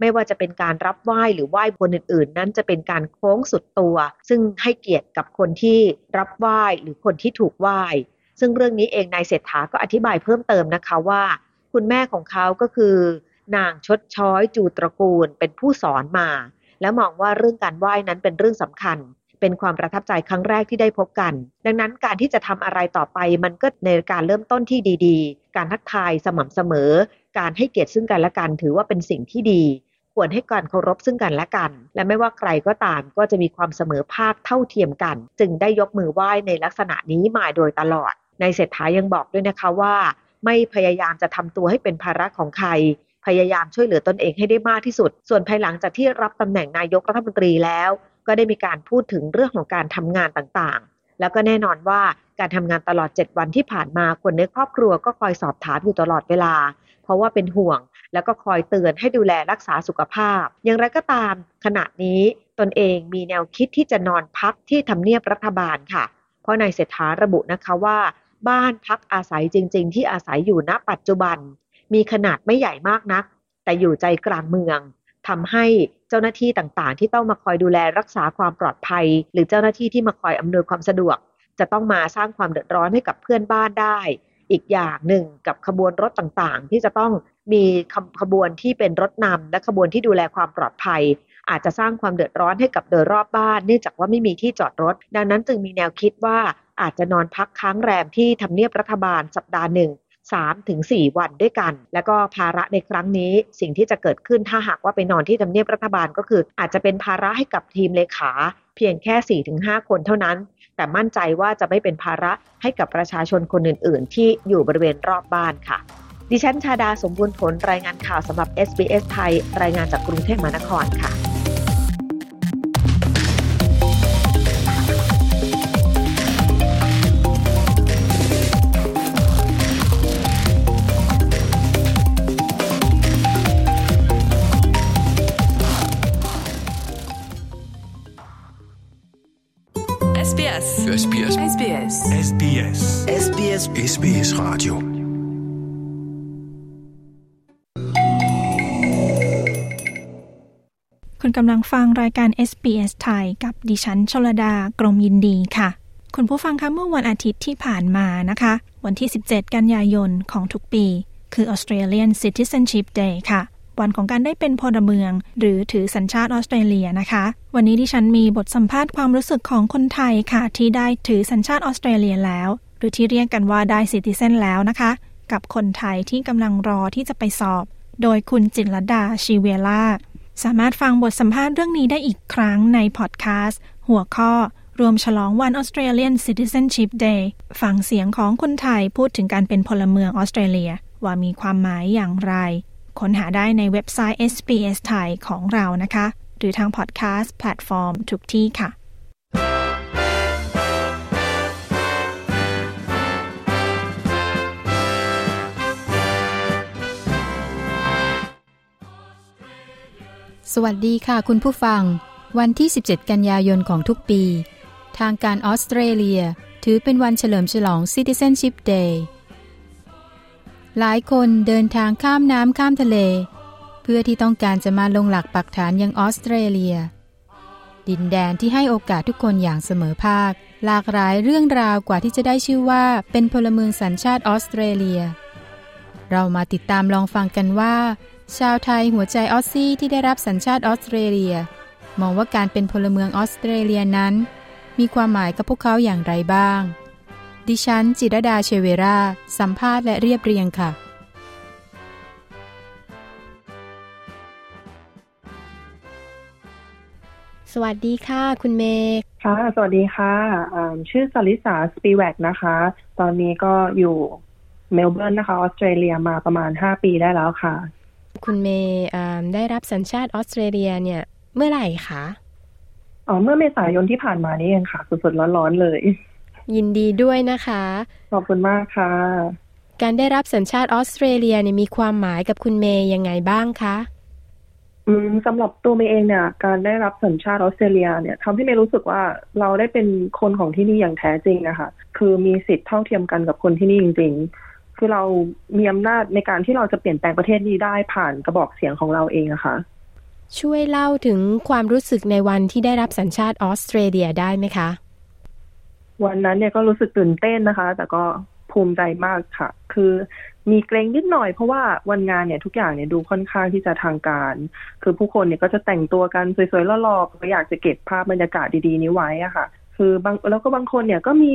Speaker 8: ไม่ว่าจะเป็นการรับไหว้หรือไหว้คนอื่นๆ นั้นจะเป็นการโค้งสุดตัว ซึ่งให้เกียรติกับคนที่รับไหว้หรือคนที่ถูกไหว้ซึ่งเรื่องนี้เองนายเศรษฐาก็อธิบายเพิ่มเติมนะคะว่า คุณแม่ของเขาก็คือนางชดช้อยจูตระกูลเป็นผู้สอนมา และมองว่าเรื่องการไหว้นั้นเป็นเรื่องสำคัญ เป็นความประทับใจครั้งแรกที่ได้พบกัน ดังนั้นการที่จะทำอะไรต่อไปมันก็ในการเริ่มต้นที่ดีๆ การทักทายสม่ำเสมอ การให้เกียรติซึ่งกันและกันถือว่าเป็นสิ่งที่ดี ควรให้การเคารพซึ่งกันและกัน และไม่ว่าใครก็ตามก็จะมีความเสมอภาคเท่าเทียมกัน จึงได้ยกมือไหว้ในลักษณะนี้มาโดยตลอด ในเศรษฐายังบอกด้วยนะคะว่า ไม่พยายามจะทำตัวให้เป็นภาระของใคร พยายามช่วยเหลือตนเองให้ได้มากที่สุด ส่วนภายหลังจากที่รับตำแหน่งนายกรัฐมนตรีแล้ว ก็ได้มีการพูดถึงเรื่องของการทำงานต่างๆ แล้วก็แน่นอนว่าการทำงานตลอด 7 วันที่ผ่านมาคนในครอบครัวก็คอยสอบถามอยู่ตลอดเวลา เพราะว่าเป็นห่วง แล้วก็คอยเตือนให้ดูแลรักษาสุขภาพ อย่างไรก็ตาม ขณะนี้ตนเองมีแนวคิดที่จะนอนพักที่ทำเนียบรัฐบาลค่ะ เพราะนายเศรษฐาระบุนะคะว่า บ้านพักอาศัยจริง ๆ ที่อาศัยอยู่ณปัจจุบัน มีขนาดไม่ใหญ่มากนัก แต่อยู่ใจกลางเมืองทำให้เจ้าหน้าที่ต่างๆ ที่ต้องมาคอยดูแลรักษาความปลอดภัย หรือเจ้าหน้าที่ที่มาคอยอำนวยความสะดวก จะต้องมาสร้างความเดือดร้อนให้กับเพื่อนบ้านได้ อีกอย่างหนึ่งกับขบวนรถต่างๆ ที่จะต้องมีขบวนที่เป็นรถนำและขบวนที่ดูแลความปลอดภัย อาจจะสร้างความเดือดร้อนให้กับโดยรอบบ้าน เนื่องจากว่าไม่มีที่จอดรถ ดังนั้นจึงมีแนวคิดว่าอาจจะนอนพักค้างแรมที่ทำเนียบรัฐบาลสัปดาห์หนึ่ง3ถึง4วันด้วยกัน แล้วก็ภาระในครั้งนี้สิ่งที่จะเกิดขึ้นถ้าหากว่าไปนอนที่ทำเนียบรัฐบาลก็คือ อาจจะเป็นภาระให้กับทีมเลขา เพียงแค่4ถึง5คนเท่านั้น แต่มั่นใจว่าจะไม่เป็นภาระให้กับประชาชนคนอื่น ๆ ที่อยู่บริเวณรอบบ้านค่ะ ดิฉันชาดาสมบูรณ์ผลรายงานข่าวสำหรับ SBS ไทย รายงานจากกรุงเทพมหานครค่ะ
Speaker 9: SBS
Speaker 10: SBS
Speaker 9: SBS
Speaker 10: SBS
Speaker 9: SBS
Speaker 10: SBS Radio
Speaker 1: คุณกำลังฟังรายการ SBS ไทยกับดิฉันชลดากรมยินดีค่ะ คุณผู้ฟังคะเมื่อวันอาทิตย์ที่ผ่านมานะคะ วันที่ 17 กันยายนของทุกปี คือ Australian Citizenship Day ค่ะ วันของการได้เป็นพลเมือง หรือถือสัญชาติออสเตรเลียนะคะ วันนี้ดิฉันมีบทสัมภาษณ์ความรู้สึกของคนไทยค่ะ ที่ได้ถือสัญชาติออสเตรเลียแล้ว หรือที่เรียกกันว่าได้ซิติเซนแล้วนะคะ กับคนไทยที่กำลังรอที่จะไปสอบ โดยคุณจิตรดาชีเวล่าสามารถฟังบทสัมภาษณ์เรื่องนี้ได้อีกครั้งในพอดแคสต์หัวข้อรวมฉลองวัน Australian Citizenship Day ฟังเสียงของคนไทยพูดถึงการเป็นพลเมืองออสเตรเลีย ว่ามีความหมายอย่างไร ค้นหาได้ในเว็บไซต์ SBS ไทยของเรานะคะ หรือทางพอดแคสต์แพลตฟอร์มทุกที่ค่ะ
Speaker 11: สวัสดีค่ะคุณผู้ฟัง วันที่ 17 กันยายนของทุกปี ทางการออสเตรเลีย ถือเป็นวันเฉลิมฉลอง Citizenship Day หลายคนเดินทางข้ามน้ำข้ามทะเล เพื่อที่ต้องการจะมาลงหลักปักฐานยังออสเตรเลีย ดินแดนที่ให้โอกาสทุกคนอย่างเสมอภาค หลากหลายเรื่องราวกว่าที่จะได้ชื่อว่าเป็นพลเมืองสัญชาติออสเตรเลีย เรามาติดตามลองฟังกันว่า ชาวไทยหัวใจออสซี่ที่ได้รับสัญชาติออสเตรเลีย มองว่าการเป็นพลเมืองออสเตรเลียนั้น มีความหมายกับพวกเขาอย่างไรบ้าง ดิฉันจิรดาเชเวรา สัมภาษณ์และเรียบเรียงค่ะ
Speaker 12: สวัสดีค่ะ คุณเมย์
Speaker 3: ค่ะ สวัสดีค่ะอ่าชื่อสลิสาสปีแวกนะคะ ตอนนี้ก็อยู่เมลเบิร์นนะคะ ออสเตรเลียมาประมาณ 5 ปีได้แล้วค่ะ
Speaker 12: คุณเมย์อ่าได้รับสัญชาติออสเตรเลียเนี่ย เมื่อไหร่คะ
Speaker 3: อ๋อเมื่อเมษายนที่ผ่านมานี่เองค่ะสดๆร้อนๆเลย
Speaker 12: ยินดีด้วยนะคะ
Speaker 3: ขอบคุณมากค่ะ
Speaker 12: การได้รับสัญชาติออสเตรเลียเนี่ยมีความหมายกับคุณเมย์ยังไงบ้างคะ
Speaker 3: อืมสำหรับตัวเมย์เองเนี่ย การได้รับสัญชาติออสเตรเลียเนี่ยทำให้เมย์รู้สึกว่าเราได้เป็นคนของที่นี่อย่างแท้จริงนะคะคือมีสิทธิ์เท่าเทียมกันกับคนที่นี่จริง ๆ คือเรามีอำนาจในการที่เราจะเปลี่ยนแปลงประเทศนี้ได้ผ่านกระบอกเสียงของเราเองอะคะ่ะ
Speaker 12: ช่วยเล่าถึงความรู้สึกในวันที่ได้รับสัญชาติออสเตรเลียได้ไหมคะ
Speaker 3: วันนั้นเนี่ยก็รู้สึกตื่นเต้นนะคะ แต่ก็ภูมิใจมากค่ะ คือมีเกร็งนิดหน่อยเพราะว่าวันงานเนี่ยทุกอย่างเนี่ยดูค่อนข้างที่จะทางการ คือผู้คนเนี่ยก็จะแต่งตัวกันสวยๆหล่อๆก็อยากจะเก็บภาพบรรยากาศดีๆนี้ไว้อะค่ะ คือบางแล้วก็บางคนเนี่ยก็มี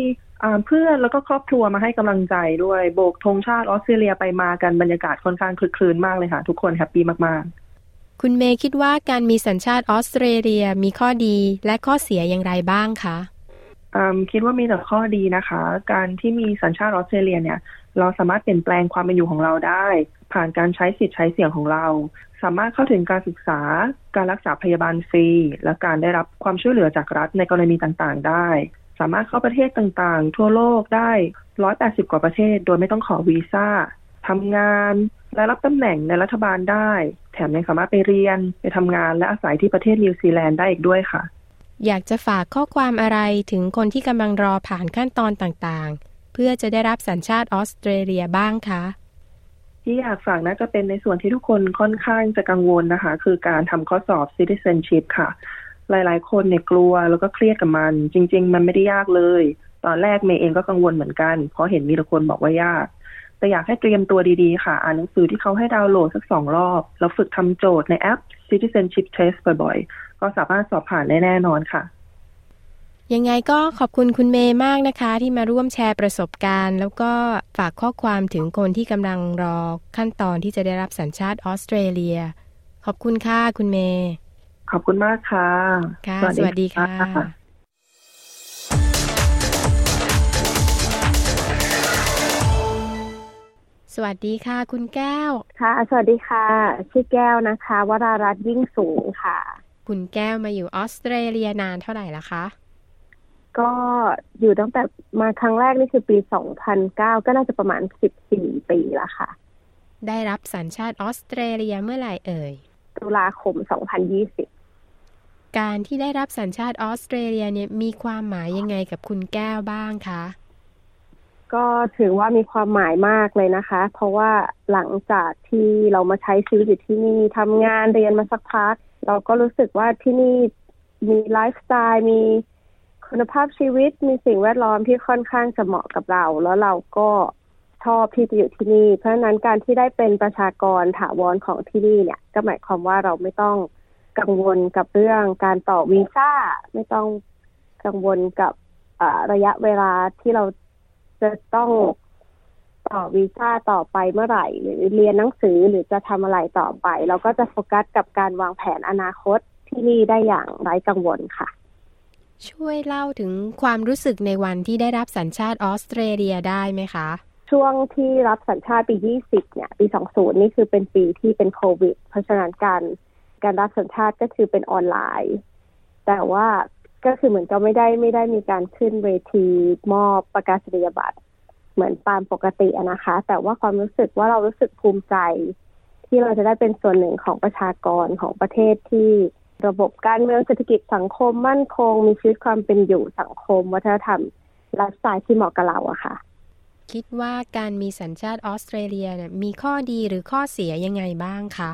Speaker 3: เพื่อนแล้วก็ครอบครัวมาให้กำลังใจด้วยโบกธงชาติออสเตรเลียไปมากันบรรยากาศค่อนข้างครึกครื้นมากเลยค่ะ ทุกคน happy มากๆ
Speaker 12: คุณเมย์คิดว่าการมีสัญชาติออสเตรเลียมีข้อดีและข้อเสียอย่างไรบ้างคะ
Speaker 3: คิดว่ามีแต่ข้อดีนะคะ การที่มีสัญชาติออสเตรเลียเนี่ย เราสามารถเปลี่ยนแปลงความเป็นอยู่ของเราได้ ผ่านการใช้สิทธิ์ใช้เสียงของเรา สามารถเข้าถึงการศึกษา การรักษาพยาบาลฟรี และการได้รับความช่วยเหลือจากรัฐในกรณีต่างๆ ได้ สามารถเข้าประเทศต่างๆ ทั่วโลกได้ 180 กว่าประเทศ โดยไม่ต้องขอวีซ่าทำงานและรับตำแหน่งในรัฐบาลได้ แถมยังสามารถไปเรียนไปทำงานและอาศัยที่ประเทศนิวซีแลนด์ได้อีกด้วยค่ะ
Speaker 12: อยากจะฝากข้อความอะไรถึงคนที่กำลังรอผ่านขั้นตอนต่างๆ เพื่อจะได้รับสัญชาติออสเตรเลียบ้างคะ
Speaker 3: ที่อยากฝากน่าจะเป็นในส่วนที่ทุกคนค่อนข้างจะกังวลนะคะ คือการทำข้อสอบ citizenship ค่ะ หลายๆ คนเนี่ยกลัวแล้วก็เครียดกับมัน จริง ๆ มันไม่ได้ยากเลย ตอนแรกเมย์เองก็กังวลเหมือนกัน เพราะเห็นมีแต่คนบอกว่ายาก แต่อยากให้เตรียมตัวดีๆ ค่ะ อ่านหนังสือที่เขาให้ดาวน์โหลดสักสองรอบ แล้วฝึกทำโจทย์ในแอป citizenship test บ่อยๆ ก็สามารถสอบผ่านได้แน่นอนค่ะ
Speaker 12: ยังไงก็ขอบคุณคุณเมย์มากนะคะ ที่มาร่วมแชร์ประสบการณ์ แล้วก็ฝากข้อความถึงคนที่กำลังรอขั้นตอนที่จะได้รับสัญชาติออสเตรเลีย ขอบคุณค่ะคุณเมย์
Speaker 3: ขอบคุณมากค่ะ
Speaker 12: ค่ะสวัสดีค่ะสวัสดีค่ะ คุณแก้ว
Speaker 13: ค่ะ สวัสดีค่ะ ชื่อแก้วนะคะ วรารัตน์ยิ่งสูงค่ะ
Speaker 12: คุณแก้วมาอยู่ออสเตรเลียนานเท่าไหร่ละคะ
Speaker 13: ก็อยู่ตั้งแต่มาครั้งแรกนี่คือปี 2009 ก็น่าจะประมาณ 14 ปีแล้วค่ะ
Speaker 12: ได้รับสัญชาติออสเตรเลียเมื่อไหร่เอ่ย
Speaker 13: ตุลาคม 2020
Speaker 12: การที่ได้รับสัญชาติออสเตรเลียเนี่ยมีความหมายยังไงกับคุณแก้วบ้างคะ
Speaker 13: ก็ถือว่ามีความหมายมากเลยนะคะ เพราะว่าหลังจากที่เรามาใช้ชีวิตอยู่ที่นี่ทำงานเรียนมาสักพัก เราก็รู้สึกว่าที่นี่มีไลฟ์สไตล์มีคุณภาพชีวิตมีสิ่งแวดล้อมที่ค่อนข้างจะเหมาะกับเรา แล้วเราก็ชอบที่จะอยู่ที่นี่ เพราะฉะนั้นการที่ได้เป็นประชากรถาวรของที่นี่เนี่ย ก็หมายความว่าเราไม่ต้องกังวลกับเรื่องการต่อวีซ่าไม่ต้องกังวลกับระยะเวลาที่เราจะต้อง ต่อวีซ่าต่อไปเมื่อไหร่ หรือเรียนหนังสือหรือจะทำอะไรต่อไป เราก็จะโฟกัสกับการวางแผนอนาคตที่นี่ได้อย่างไร้กังวลค่ะ
Speaker 12: ช่วยเล่าถึงความรู้สึกในวันที่ได้รับสัญชาติออสเตรเลียได้ไหมคะ
Speaker 13: ช่วงที่รับสัญชาติปี 20 เนี่ย ปี 20 นี่คือเป็นปีที่เป็นโควิด เพราะฉะนั้นการการรับสัญชาติก็คือเป็นออนไลน์ แต่ว่าก็คือเหมือนก็ไม่ได้ไม่ได้มีการขึ้นเวทีมอบประกาศนียบัตร เหมือนตามปกตินะคะ แต่ว่าความรู้สึกว่าเรารู้สึกภูมิใจ ที่เราจะได้เป็นส่วนหนึ่งของประชากรของประเทศที่ระบบการเมืองเศรษฐกิจสังคมมั่นคง มีชีวิตความเป็นอยู่สังคม วัฒนธรรมไลฟ์สไตล์ที่เหมาะกับเราอะค่ะ
Speaker 12: คิดว่าการมีสัญชาติออสเตรเลียเนี่ยมีข้อดีหรือข้อเสียยังไงบ้างคะ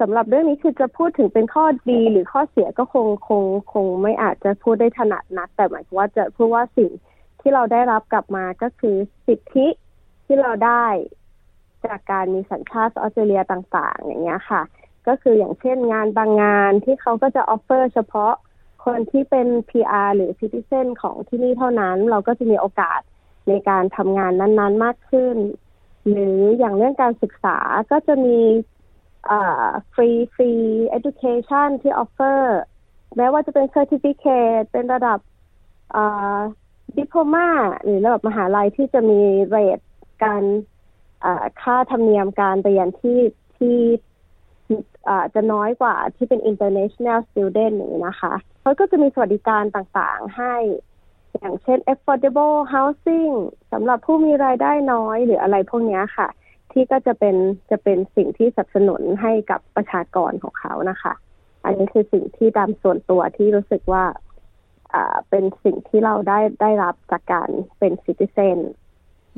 Speaker 13: สำหรับเรื่องนี้คือจะพูดถึงเป็นข้อดีหรือข้อเสียก็คงคงคงไม่อาจจะพูดได้ถนัดนักแต่หมายถึงว่าจะพูดว่าสิ่ง ที่เราได้รับกลับมาก็คือสิทธิที่เราได้จากการมีสัญชาติออสเตรเลียต่าง ๆ อย่างเงี้ยค่ะ ก็คืออย่างเช่นงานบางงานที่เขาก็จะ offer เฉพาะคนที่เป็น PR หรือ Citizen ของที่นี่เท่านั้น เราก็จะมีโอกาสในการทำงานนั้น ๆ มากขึ้น หรืออย่างเรื่องการศึกษาก็จะมีฟรีฟรี education ที่ offer แม้ว่าจะเป็น certificate เป็นระดับ diploma หรือระดับมหาลัยที่จะมี rate การค่าธรรมเนียมการเรียนที่ที่จะน้อยกว่าที่เป็น international student อย่างนี้นะคะเขาก็จะมีสวัสดิการต่างๆ ให้ อย่างเช่น affordable housing สำหรับผู้มีรายได้น้อยหรืออะไรพวกนี้ค่ะ ที่ก็จะเป็นจะเป็นสิ่งที่สนับสนุนให้กับประชากรของเขานะคะ อันนี้คือสิ่งที่ตามส่วนตัวที่รู้สึกว่าอ่า เป็นสิ่งที่เราได้ได้รับจากการเป็นซิติเซน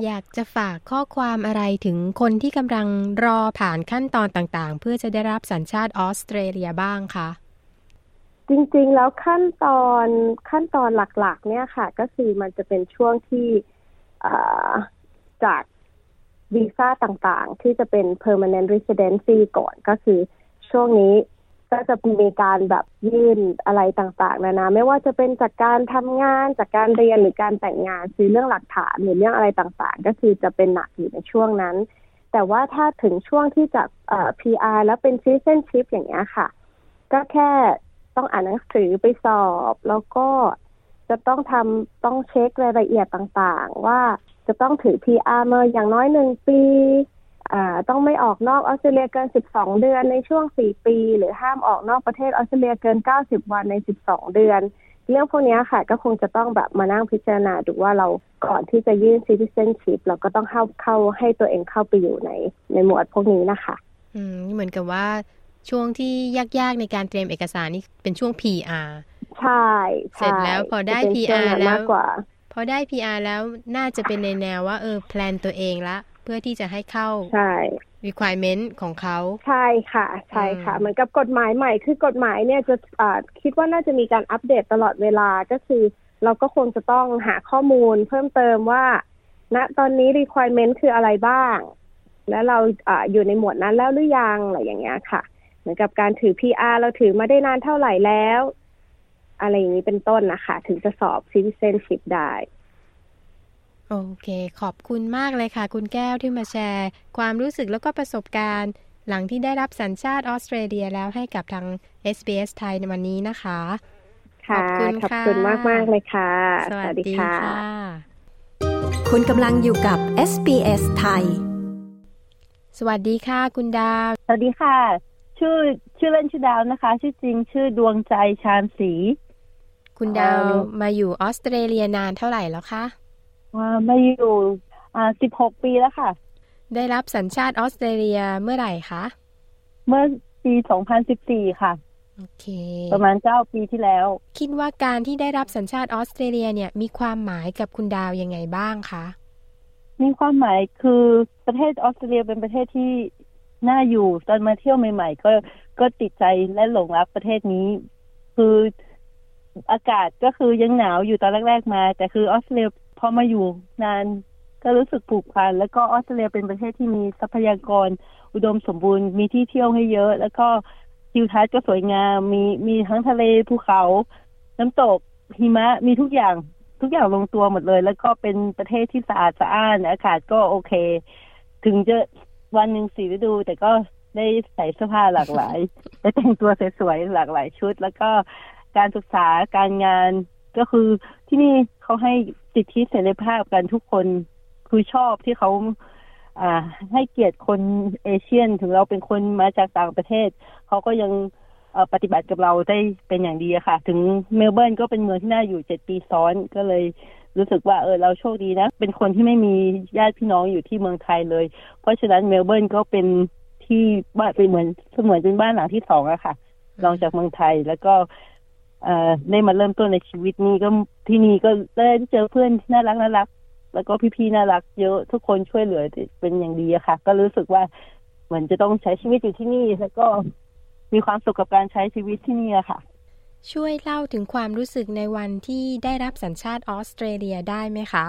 Speaker 12: อยากจะฝากข้อความอะไรถึงคนที่กำลังรอผ่านขั้นตอนต่างๆ เพื่อจะได้รับสัญชาติออสเตรเลียบ้างคะ
Speaker 13: จริงๆแล้วขั้นตอนขั้นตอนหลักๆ เนี่ยค่ะ ก็คือมันจะเป็นช่วงที่จากวีซ่าต่างๆ ที่จะเป็น permanent residency ก่อนก็คือช่วงนี้ ก็จะมีการแบบยื่นอะไรต่างๆนะนะไม่ว่าจะเป็นจากการทำงานจากการเรียนหรือการแต่งงานซื้อเรื่องหลักฐานหรือเรื่องอะไรต่างๆ ก็คือจะเป็นหนักอยู่ในช่วงนั้น แต่ว่าถ้าถึงช่วงที่จะเอ่อ PR แล้วเป็น citizenship อย่างเงี้ยค่ะ ก็แค่ต้องอ่านหนังสือไปสอบ แล้วก็จะต้องทำต้องเช็ครายละเอียดต่างๆ ว่าจะต้องถือ PR มาอย่างน้อยหนึ่งปี ต้องไม่ออกนอกออสเตรเลียเกิน 12 เดือนในช่วง 4 ปี หรือห้ามออกนอกประเทศออสเตรเลียเกิน 90 วันใน 12 เดือน เรื่องพวกนี้ค่ะ ก็คงจะต้องแบบมานั่งพิจารณาดูว่าเราก่อนที่จะยื่น citizenship เราก็ต้องเข้าเข้าให้ตัวเองเข้าไปอยู่ในในหมวดพวกนี้นะคะ
Speaker 12: อืมเหมือนกับว่าช่วงที่ยากๆในการเตรียมเอกสารนี่เป็นช่วง PR
Speaker 13: ใช่
Speaker 12: เสร็จแล้วพอได้ PR แล้วพอได้ PR แล้วน่าจะเป็นในแนวว่าเออแพลนตัวเองละ เพื่อที่จะให้เข้า
Speaker 13: ใช่
Speaker 12: requirement ของเขา
Speaker 13: ใช่ค่ะ ใช่ค่ะ เหมือนกับกฎหมายใหม่ คือกฎหมายเนี่ยจะคิดว่าน่าจะมีการอัปเดตตลอดเวลาก็คือ เราก็คงจะต้องหาข้อมูลเพิ่มเติมว่าณนะตอนนี้ requirement คืออะไรบ้าง แล้วเราออยู่ในหมวดนั้นแล้วหรือยังอะไรอย่างเงี้ยค่ะ เหมือนกับการถือ PR เราถือมาได้นานเท่าไหร่แล้ว อะไรอย่างนี้เป็นต้นนะคะ ถึงจะสอบ citizenship ได้
Speaker 12: โอเค ขอบคุณมากเลยค่ะ คุณแก้วที่มาแชร์ ความรู้สึกแล้วก็ประสบการณ์ หลังที่ได้รับสัญชาติออสเตรเลียแล้วให้กับทาง SBS ไทยในวันนี้นะคะ
Speaker 13: ค่ะขอบคุณขอบคุณมากมากเลยค่ะ
Speaker 12: สวัสดีค่ะ
Speaker 4: คุณกำลังอยู่กับ SBS ไทย
Speaker 12: สวัสดีค่ะ คุณดาว
Speaker 14: สวัสดีค่ะ ชื่อชื่อเล่นชื่อดาวนะคะ ชื่อจริงชื่อดวงใจชาญศรี
Speaker 12: คุณดาวมาอยู่ออสเตรเลียนานเท่าไหร่แล้วคะ
Speaker 14: มาอยู่อ่าสิบหกปีแล้วค่ะ
Speaker 12: ได้รับสัญชาติออสเตรเลียเมื่อไหร่คะ
Speaker 14: เมื่อปีสองพันสิบสี่ค่ะ
Speaker 12: โอเค
Speaker 14: ประมาณเก้าปีที่แล้ว
Speaker 12: คิดว่าการที่ได้รับสัญชาติออสเตรเลียเนี่ยมีความหมายกับคุณดาวยังไงบ้างคะ
Speaker 14: มีความหมายคือประเทศออสเตรเลียเป็นประเทศที่น่าอยู่ตอนมาเที่ยวใหม่ ๆ ก็ก็ติดใจและหลงรักประเทศนี้ คืออากาศก็คือยังหนาวอยู่ตอนแรก ๆ มา แต่คือออสเตรเลีย พอมาอยู่นานก็รู้สึกผูกพันแล้วก็ออสเตรเลียเป็นประเทศที่มีทรัพยากรอุดมสมบูรณ์มีที่เที่ยวให้เยอะ แล้วก็ทิวทัศน์ก็สวยงาม มีมีทั้งทะเลภูเขา น้ำตกหิมะมีทุกอย่างทุกอย่างลงตัวหมดเลย แล้วก็เป็นประเทศที่สะอาดสะอ้านอากาศก็โอเค ถึงจะวันหนึ่งสีฤดู แต่ก็ได้ใส่เสื้อผ้าหลากหลายได้แต่งตัวสวยๆหลากหลายชุด แล้วก็การศึกษาการงาน ก็คือที่นี่เขาให้สิทธิเสรีภาพกันทุกคนคือชอบที่เขาอ่า ให้เกียรติคนเอเชียนถึงเราเป็นคนมาจากต่างประเทศเขาก็ยังปฏิบัติกับเราได้เป็นอย่างดีค่ะ ถึงเมลเบิร์นก็เป็นเมืองที่น่าอยู่เจ็ดปีซ้อนก็เลยรู้สึกว่าเออเราโชคดีนะ เป็นคนที่ไม่มีญาติพี่น้องอยู่ที่เมืองไทยเลย เพราะฉะนั้นเมลเบิร์นก็เป็นที่บ้านเป็นเหมือนเสมือนเป็นบ้านหลังที่สองอะค่ะรองจากเมืองไทย แล้วก็ ได้มาเริ่มต้นในชีวิตนี้ก็ที่นี่ก็ได้เจอเพื่อนน่ารักน่ารัก แล้วก็พี่ๆน่ารักเยอะทุกคนช่วยเหลือเป็นอย่างดีอะค่ะ ก็รู้สึกว่าเหมือนจะต้องใช้ชีวิตอยู่ที่นี่ แล้วก็มีความสุขกับการใช้ชีวิตที่นี่อะค่ะ
Speaker 12: ช่วยเล่าถึงความรู้สึกในวันที่ได้รับสัญชาติออสเตรเลียได้ไหมคะ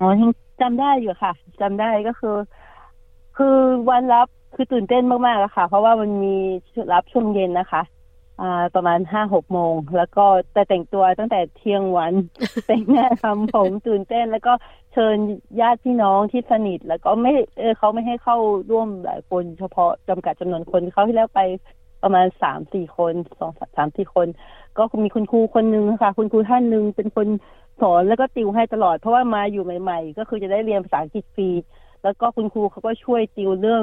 Speaker 14: อ๋อยังจำได้อยู่ค่ะจำได้ก็คือ คือวันรับคือตื่นเต้นมากๆอะค่ะ เพราะว่ามันมีรับช่วงเย็นนะคะ ประมาณห้าหกโมง แล้วก็แต่แต่งตัวตั้งแต่เที่ยงวัน แต่งหน้าทำผมตื่นเต้น แล้วก็เชิญญาติพี่น้องที่สนิท แล้วก็ไม่เออเขาไม่ให้เข้าร่วมหลายคนเฉพาะจำกัดจำนวนคนเขาที่แล้วไปประมาณสามสี่คนสองสามสี่คน ก็มีคุณครูคนหนึ่งค่ะ คุณครูท่านหนึ่งเป็นคนสอนแล้วก็ติวให้ตลอด เพราะว่ามาอยู่ใหม่ ๆ ก็คือจะได้เรียนภาษาอังกฤษฟรีแล้วก็คุณครูเขาก็ช่วยติวเรื่อง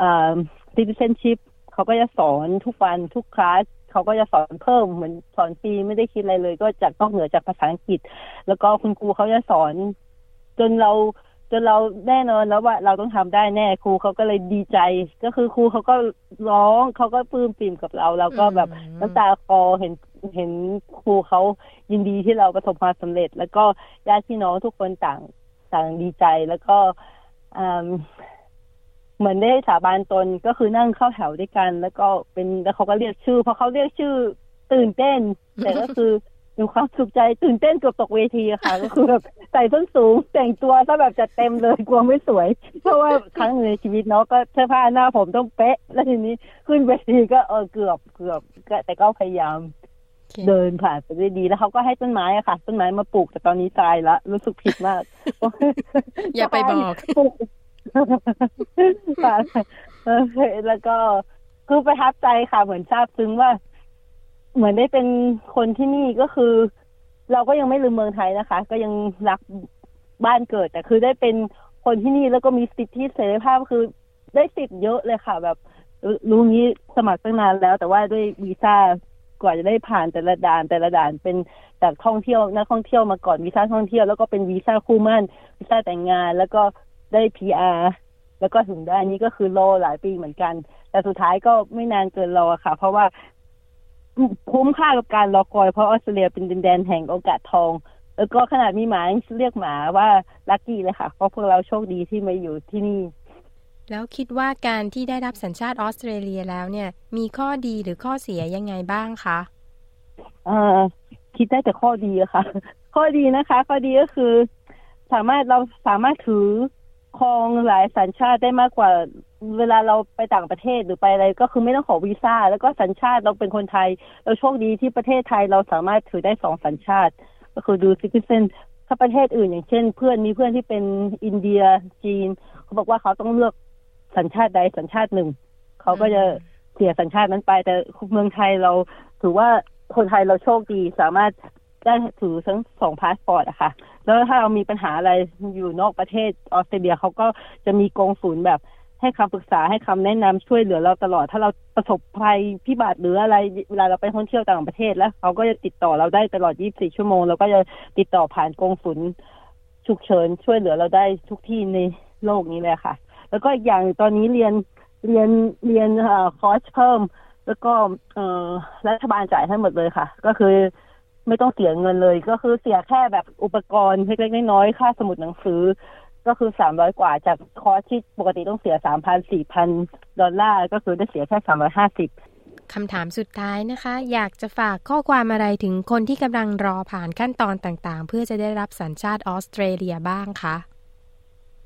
Speaker 14: อ่า citizenship เขาก็จะสอนทุกวันทุกคลาส เขาก็จะสอนเพิ่มเหมือนสอนฟรีไม่ได้คิดอะไรเลย ก็จากนอกเหนือจากภาษาอังกฤษ แล้วก็คุณครูเขาจะสอน จนเราจนเราแน่นอนแล้วว่าเราต้องทำได้แน่ครูเขาก็เลยดีใจ ก็คือครูเขาก็ร้องเขาก็ปลื้มปิ่มกับเรา เราก็แบบน้ำตาคอเห็นเห็นครูเขายินดีที่เราประสบความสำเร็จ แล้วก็ญาติพี่น้องทุกคนต่างต่างดีใจแล้วก็ เหมือนได้สาบานตนก็คือนั่งเข้าแถวด้วยกัน แล้วก็เป็นแล้วเขาก็เรียกชื่อพอเขาเรียกชื่อตื่นเต้น แต่ก็คือมีความสุขใจตื่นเต้นเกือบตกเวทีค่ะ ก็คือแบบใส่ส้นสูงแต่งตัวซะแบบจะเต็มเลยกลัวไม่สวย เพราะว่าครั้งหนึ่งในชีวิตเนาะก็เสื้อผ้าหน้าผมต้องเป๊ะ แล้วทีนี้ขึ้นเวทีก็เออเกือบเกือบแต่ก็พยายาม เดินผ่านไปได้ดีแล้วเขาก็ให้ต้นไม้อะค่ะ ต้นไม้มาปลูกแต่ตอนนี้ตายละรู้สึกผิดมาก
Speaker 12: อย่าไปบอก
Speaker 14: ค่ะ แล้วก็คือประทับใจค่ะ เหมือนทราบซึ้งว่า เหมือนได้เป็นคนที่นี่ก็คือ เราก็ยังไม่ลืมเมืองไทยนะคะ ก็ยังรักบ้านเกิด แต่คือได้เป็นคนที่นี่แล้วก็มีสิทธิเสรีภาพคือได้สิทธิ์เยอะเลยค่ะ แบบ รู้งี้สมัครตั้งนานแล้ว แต่ว่าด้วยวีซ่ากว่าจะได้ผ่านแต่ละด่านแต่ละด่านเป็นจากท่องเที่ยวนักท่องเที่ยวมาก่อนวีซ่าท่องเที่ยวแล้วก็เป็นวีซ่าคู่มั่นวีซ่าแต่งงาน แล้วก็ ได้ PR แล้วก็ถึงได้นี้ก็คือรอหลายปีเหมือนกัน แต่สุดท้ายก็ไม่นานเกินรอค่ะ เพราะว่าคุ้มค่ากับการรอคอย เพราะออสเตรเลียเป็นดินแดนแห่งโอกาสทอง แล้วก็ขนาดมีหมาเรียกหมาว่าลัคกี้เลยค่ะ เพราะพวกเราโชคดีที่มาอยู่ที่นี่
Speaker 12: แล้วคิดว่าการที่ได้รับสัญชาติออสเตรเลียแล้วเนี่ย มีข้อดีหรือข้อเสียยังไงบ้างคะ
Speaker 14: เออคิดได้แต่ข้อดีอะค่ะ ข้อดีนะคะ ข้อดีก็คือ สามารถเราสามารถถือ ครองหลายสัญชาติได้มากกว่า เวลาเราไปต่างประเทศหรือไปอะไร ก็คือไม่ต้องขอวีซ่า แล้วก็สัญชาติเราเป็นคนไทย เราโชคดีที่ประเทศไทยเราสามารถถือได้สองสัญชาติ ก็คือดูซิติเซนถ้าประเทศอื่นอย่างเช่น เพื่อนมีเพื่อนที่เป็นอินเดียจีน เขาบอกว่าเขาต้องเลือกสัญชาติใดสัญชาติหนึ่ง เขาก็จะเสียสัญชาตินั้นไป แต่เมืองไทยเราถือว่าคนไทยเราโชคดีสามารถ ได้ถือทั้งสองพาสปอร์ตอะค่ะ แล้วถ้าเรามีปัญหาอะไรอยู่นอกประเทศออสเตรเลียเขาก็จะมีกองศูนย์แบบให้คำปรึกษาให้คำแนะนำช่วยเหลือเราตลอด ถ้าเราประสบภัยพิบัติหรืออะไรเวลาเราไปท่องเที่ยวต่างประเทศแล้วเขาก็จะติดต่อเราได้ตลอด 24 ชั่วโมงเราก็จะติดต่อผ่านกองศูนย์ฉุกเฉินช่วยเหลือเราได้ทุกที่ในโลกนี้เลยค่ะ แล้วก็อย่างตอนนี้เรียนเรียนเรียนคอร์สเพิ่ม แล้วก็เออรัฐบาลจ่ายให้หมดเลยค่ะ ก็คือ ไม่ต้องเสียเงินเลย ก็คือเสียแค่แบบอุปกรณ์เล็กๆน้อยๆค่าสมุดหนังสือ ก็คือสามร้อยกว่าจากคอร์สที่ปกติต้องเสียสามพันสี่พันดอลลาร์ก็คือได้เสียแค่สามร้อยห้าสิบ
Speaker 12: คำถามสุดท้ายนะคะ อยากจะฝากข้อความอะไรถึงคนที่กำลังรอผ่านขั้นตอนต่างๆ เพื่อจะได้รับสัญชาติออสเตรเลียบ้างคะ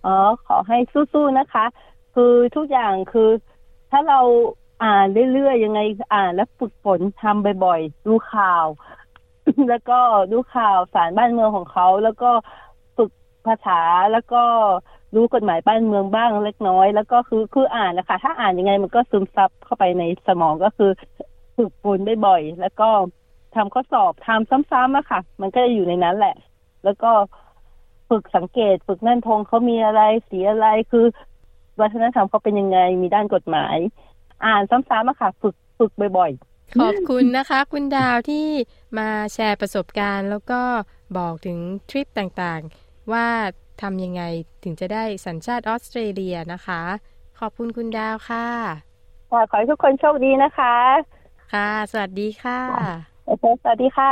Speaker 14: อ๋อขอให้สู้ๆนะคะ คือทุกอย่างคือถ้าเราอ่านเรื่อยๆยังไงอ่านแล้วฝึกฝนทำบ่อยๆ ดูข่าว แล้วก็ดูข่าวสารบ้านเมืองของเขา แล้วก็ฝึกภาษาแล้วก็รู้กฎหมายบ้านเมืองบ้างเล็กน้อย แล้วก็คือคืออ่านนะคะถ้าอ่านยังไงมันก็ซึมซับเข้าไปในสมองก็คือฝึกฝนบ่อยๆแล้วก็ทำข้อสอบทำซ้ำๆอะค่ะ มันก็จะอยู่ในนั้นแหละ แล้วก็ฝึกสังเกต ฝึกนั่นทงเขามีอะไรสีอะไรคือ วัฒนธรรมเขาเป็นยังไงมีด้านกฎหมาย อ่านซ้ำๆอะค่ะ ฝึกฝึกบ่อย
Speaker 12: ๆ ขอบคุณนะคะ คุณดาวที่มาแชร์ประสบการณ์ แล้วก็บอกถึงทริปต่างๆ ว่าทำยังไงถึงจะได้สัญชาติออสเตรเลียนะคะ ขอบคุณคุณดาวค่ะ
Speaker 14: ขอให้ทุกคนโชคดีนะคะ
Speaker 12: ค่ะ สวัสดีค่ะ
Speaker 14: สวัสดีค่ะ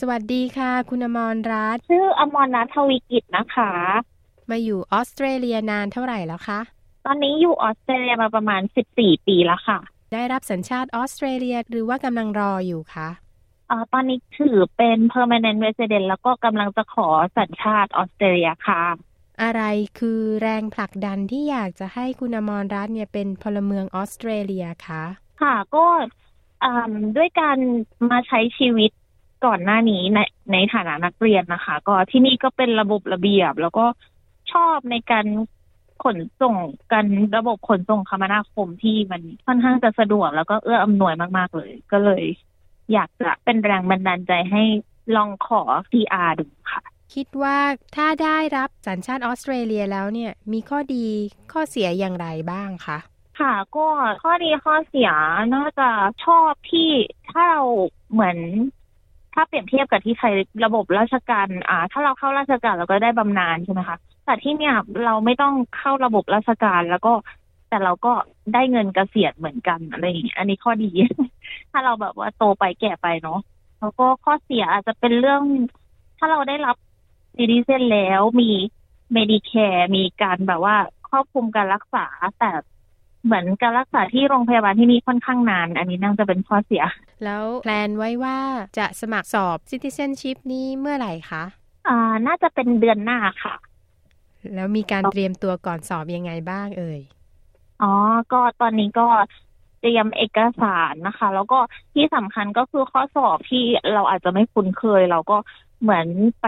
Speaker 12: สวัสดีค่ะ คุณอมรรัต
Speaker 15: ชื่ออมรรัตทวีกิจนะคะ
Speaker 12: มาอยู่ออสเตรเลียนานเท่าไหร่แล้วคะ
Speaker 15: ตอนนี้อยู่ออสเตรเลียมาประมาณสิบสี่ปีแล้วค่ะ
Speaker 12: ได้รับสัญชาติออสเตรเลียหรือว่ากำลังรออยู่คะ
Speaker 15: อ่าตอนนี้ถือเป็น permanent resident แล้วก็กำลังจะขอสัญชาติออสเตรเลียค่ะ
Speaker 12: อะไรคือแรงผลักดันที่อยากจะให้คุณอมรรัตน์เนี่ยเป็นพลเมืองออสเตรเลียคะ
Speaker 15: ค่ะก็ด้วยการมาใช้ชีวิตก่อนหน้านี้ในในฐานะนักเรียนนะคะ ก็ที่นี่ก็เป็นระบบระเบียบ แล้วก็ ชอบในการขนส่งกันระบบขนส่งคมนาคมที่มันค่อนข้างจะสะดวกแล้วก็เอื้ออำนวยมาก ๆ เลย ก็เลย อยากจะเป็นแรงบันดาลใจให้ลองขอ PR ดูค่ะ
Speaker 12: คิดว่าถ้าได้รับสัญชาติออสเตรเลียแล้วเนี่ย มีข้อดีข้อเสียอย่างไรบ้างคะ
Speaker 15: ค่ะก็ข้อดีข้อเสียน่าจะชอบที่ถ้าเราเหมือน ถ้าเปรียบเทียบกับที่ไทยระบบราชการอ่า ถ้าเราเข้าราชการเราก็ได้บำนาญใช่ไหมคะแต่ที่เนี่ยเราไม่ต้องเข้าระบบราชการแล้วก็ แต่เราก็ได้เงินเกษียณเหมือนกันอะไรอย่างเงี้ยอันนี้ข้อดี ถ้าเราแบบว่าโตไปแก่ไปเนาะแล้วก็ข้อเสียอาจจะเป็นเรื่อง ถ้าเราได้รับ citizen แล้วมี Medicare มีการแบบว่าครอบคลุมการรักษาแต่ เหมือนการรักษาที่โรงพยาบาลที่นี่ค่อนข้างนาน อันนี้น่าจะเป็นข้อเสีย
Speaker 12: แล้ว plan ไว้ว่าจะสมัครสอบ Citizenship นี้เมื่อไหร่คะ
Speaker 15: อ่าน่าจะเป็นเดือนหน้าค่ะ
Speaker 12: แล้วมีการเตรียมตัวก่อนสอบยังไงบ้างเอ่ย
Speaker 15: อ๋อ ก็ตอนนี้ก็เตรียมเอกสารนะคะ แล้วก็ที่สำคัญก็คือข้อสอบที่เราอาจจะไม่คุ้นเคย เราก็เหมือนไป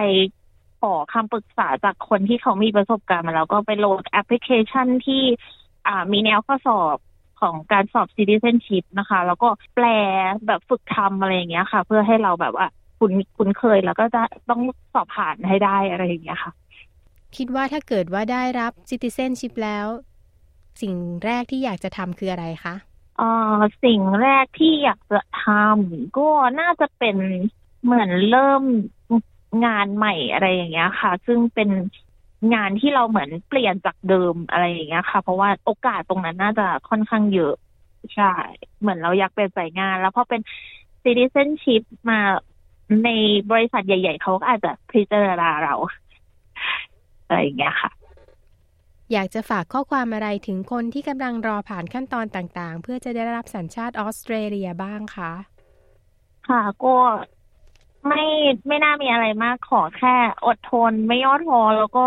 Speaker 15: ขอคำปรึกษาจากคนที่เขามีประสบการณ์มาแล้วก็ไปโหลดแอปพลิเคชันที่อ่า มีแนวข้อสอบของการสอบ citizenship นะคะ แล้วก็แปลแบบฝึกทำอะไรอย่างเงี้ยค่ะ เพื่อให้เราแบบว่าคุ้นคุ้นเคยแล้วก็จะต้องสอบผ่านให้ได้อะไรอย่างเงี้ยค่ะ
Speaker 12: คิดว่าถ้าเกิดว่าได้รับ citizenship แล้ว สิ่งแรกที่อยากจะทำคืออะไรคะ
Speaker 15: เอ่อสิ่งแรกที่อยากจะทำก็น่าจะเป็นเหมือนเริ่มงานใหม่อะไรอย่างเงี้ยค่ะ ซึ่งเป็น งานที่เราเหมือนเปลี่ยนจากเดิมอะไรอย่างเงี้ยค่ะ เพราะว่าโอกาสตรงนั้นน่าจะค่อนข้างเยอะ ใช่ เหมือนเราอยากเปลี่ยนสายงาน แล้วพอเป็น citizenship มาในบริษัทใหญ่ ๆ เขาก็อาจจะพิจารณาเราอะไรอย่างเงี้ยค่ะ
Speaker 12: อยากจะฝากข้อความอะไรถึงคนที่กำลังรอผ่านขั้นตอนต่างๆ เพื่อจะได้รับสัญชาติออสเตรเลียบ้างคะ
Speaker 15: ค่ะก็ ไม่ไม่น่ามีอะไรมากขอแค่อดทนไม่ย่อท้อแล้วก็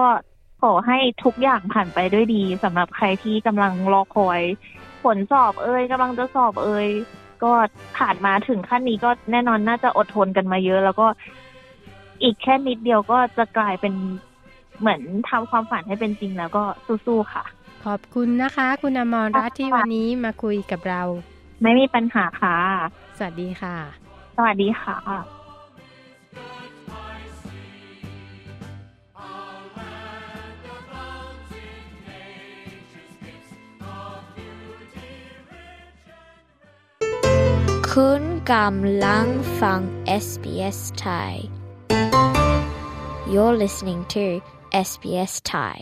Speaker 15: ขอให้ทุกอย่างผ่านไปด้วยดีสำหรับใครที่กำลังรอคอย ผลสอบเอ่ยกำลังจะสอบเอ่ยก็ผ่านมาถึงขั้นนี้ก็แน่นอนน่าจะอดทนกันมาเยอะ แล้วก็อีกแค่นิดเดียวก็จะกลายเป็นเหมือนทำความฝันให้เป็นจริงแล้วก็สู้ๆค่ะ
Speaker 12: ขอบคุณนะคะ คุณอมรรัตน์ที่วันนี้มาคุยกับเรา
Speaker 15: ไม่มีปัญหาค่ะ
Speaker 12: สวัสดีค่ะ
Speaker 15: สวัสดีค่ะ
Speaker 16: คุณกำลังฟัง SBS Thai You're listening to SBS Thai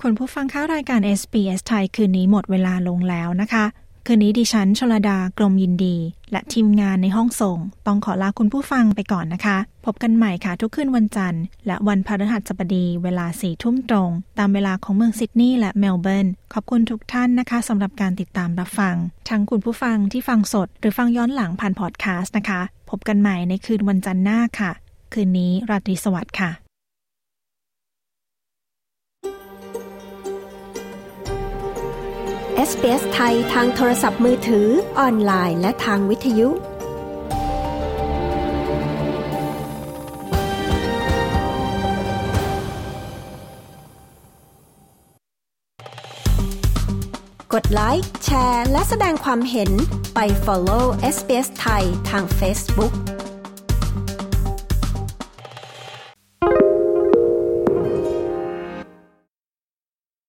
Speaker 1: คุณผู้ฟังข้ารายการ SBS Thai คืนนี้หมดเวลาลงแล้วนะคะ คืนนี้ดิฉันชลดากรมยินดี และทีมงานในห้องส่ง ต้องขอลาคุณผู้ฟังไปก่อนนะคะ พบกันใหม่ค่ะทุกคืนวันจันทร์ และวันพฤหัสบดีเวลาสี่ทุ่มตรง ตามเวลาของเมืองซิดนีย์และเมลเบิร์น ขอบคุณทุกท่านนะคะสำหรับการติดตามรับฟัง ทั้งคุณผู้ฟังที่ฟังสด หรือฟังย้อนหลังผ่านพอดแคสต์นะคะ พบกันใหม่ในคืนวันจันทร์หน้าค่ะ คืนนี้ราตรีสวัสดิ์ค่ะ
Speaker 4: SBS ไทยทางโทรศัพท์มือถือออนไลน์และทางวิทยุ กดไลค์แชร์ และแสดงความเห็นไป follow SBS ไทยทาง Facebook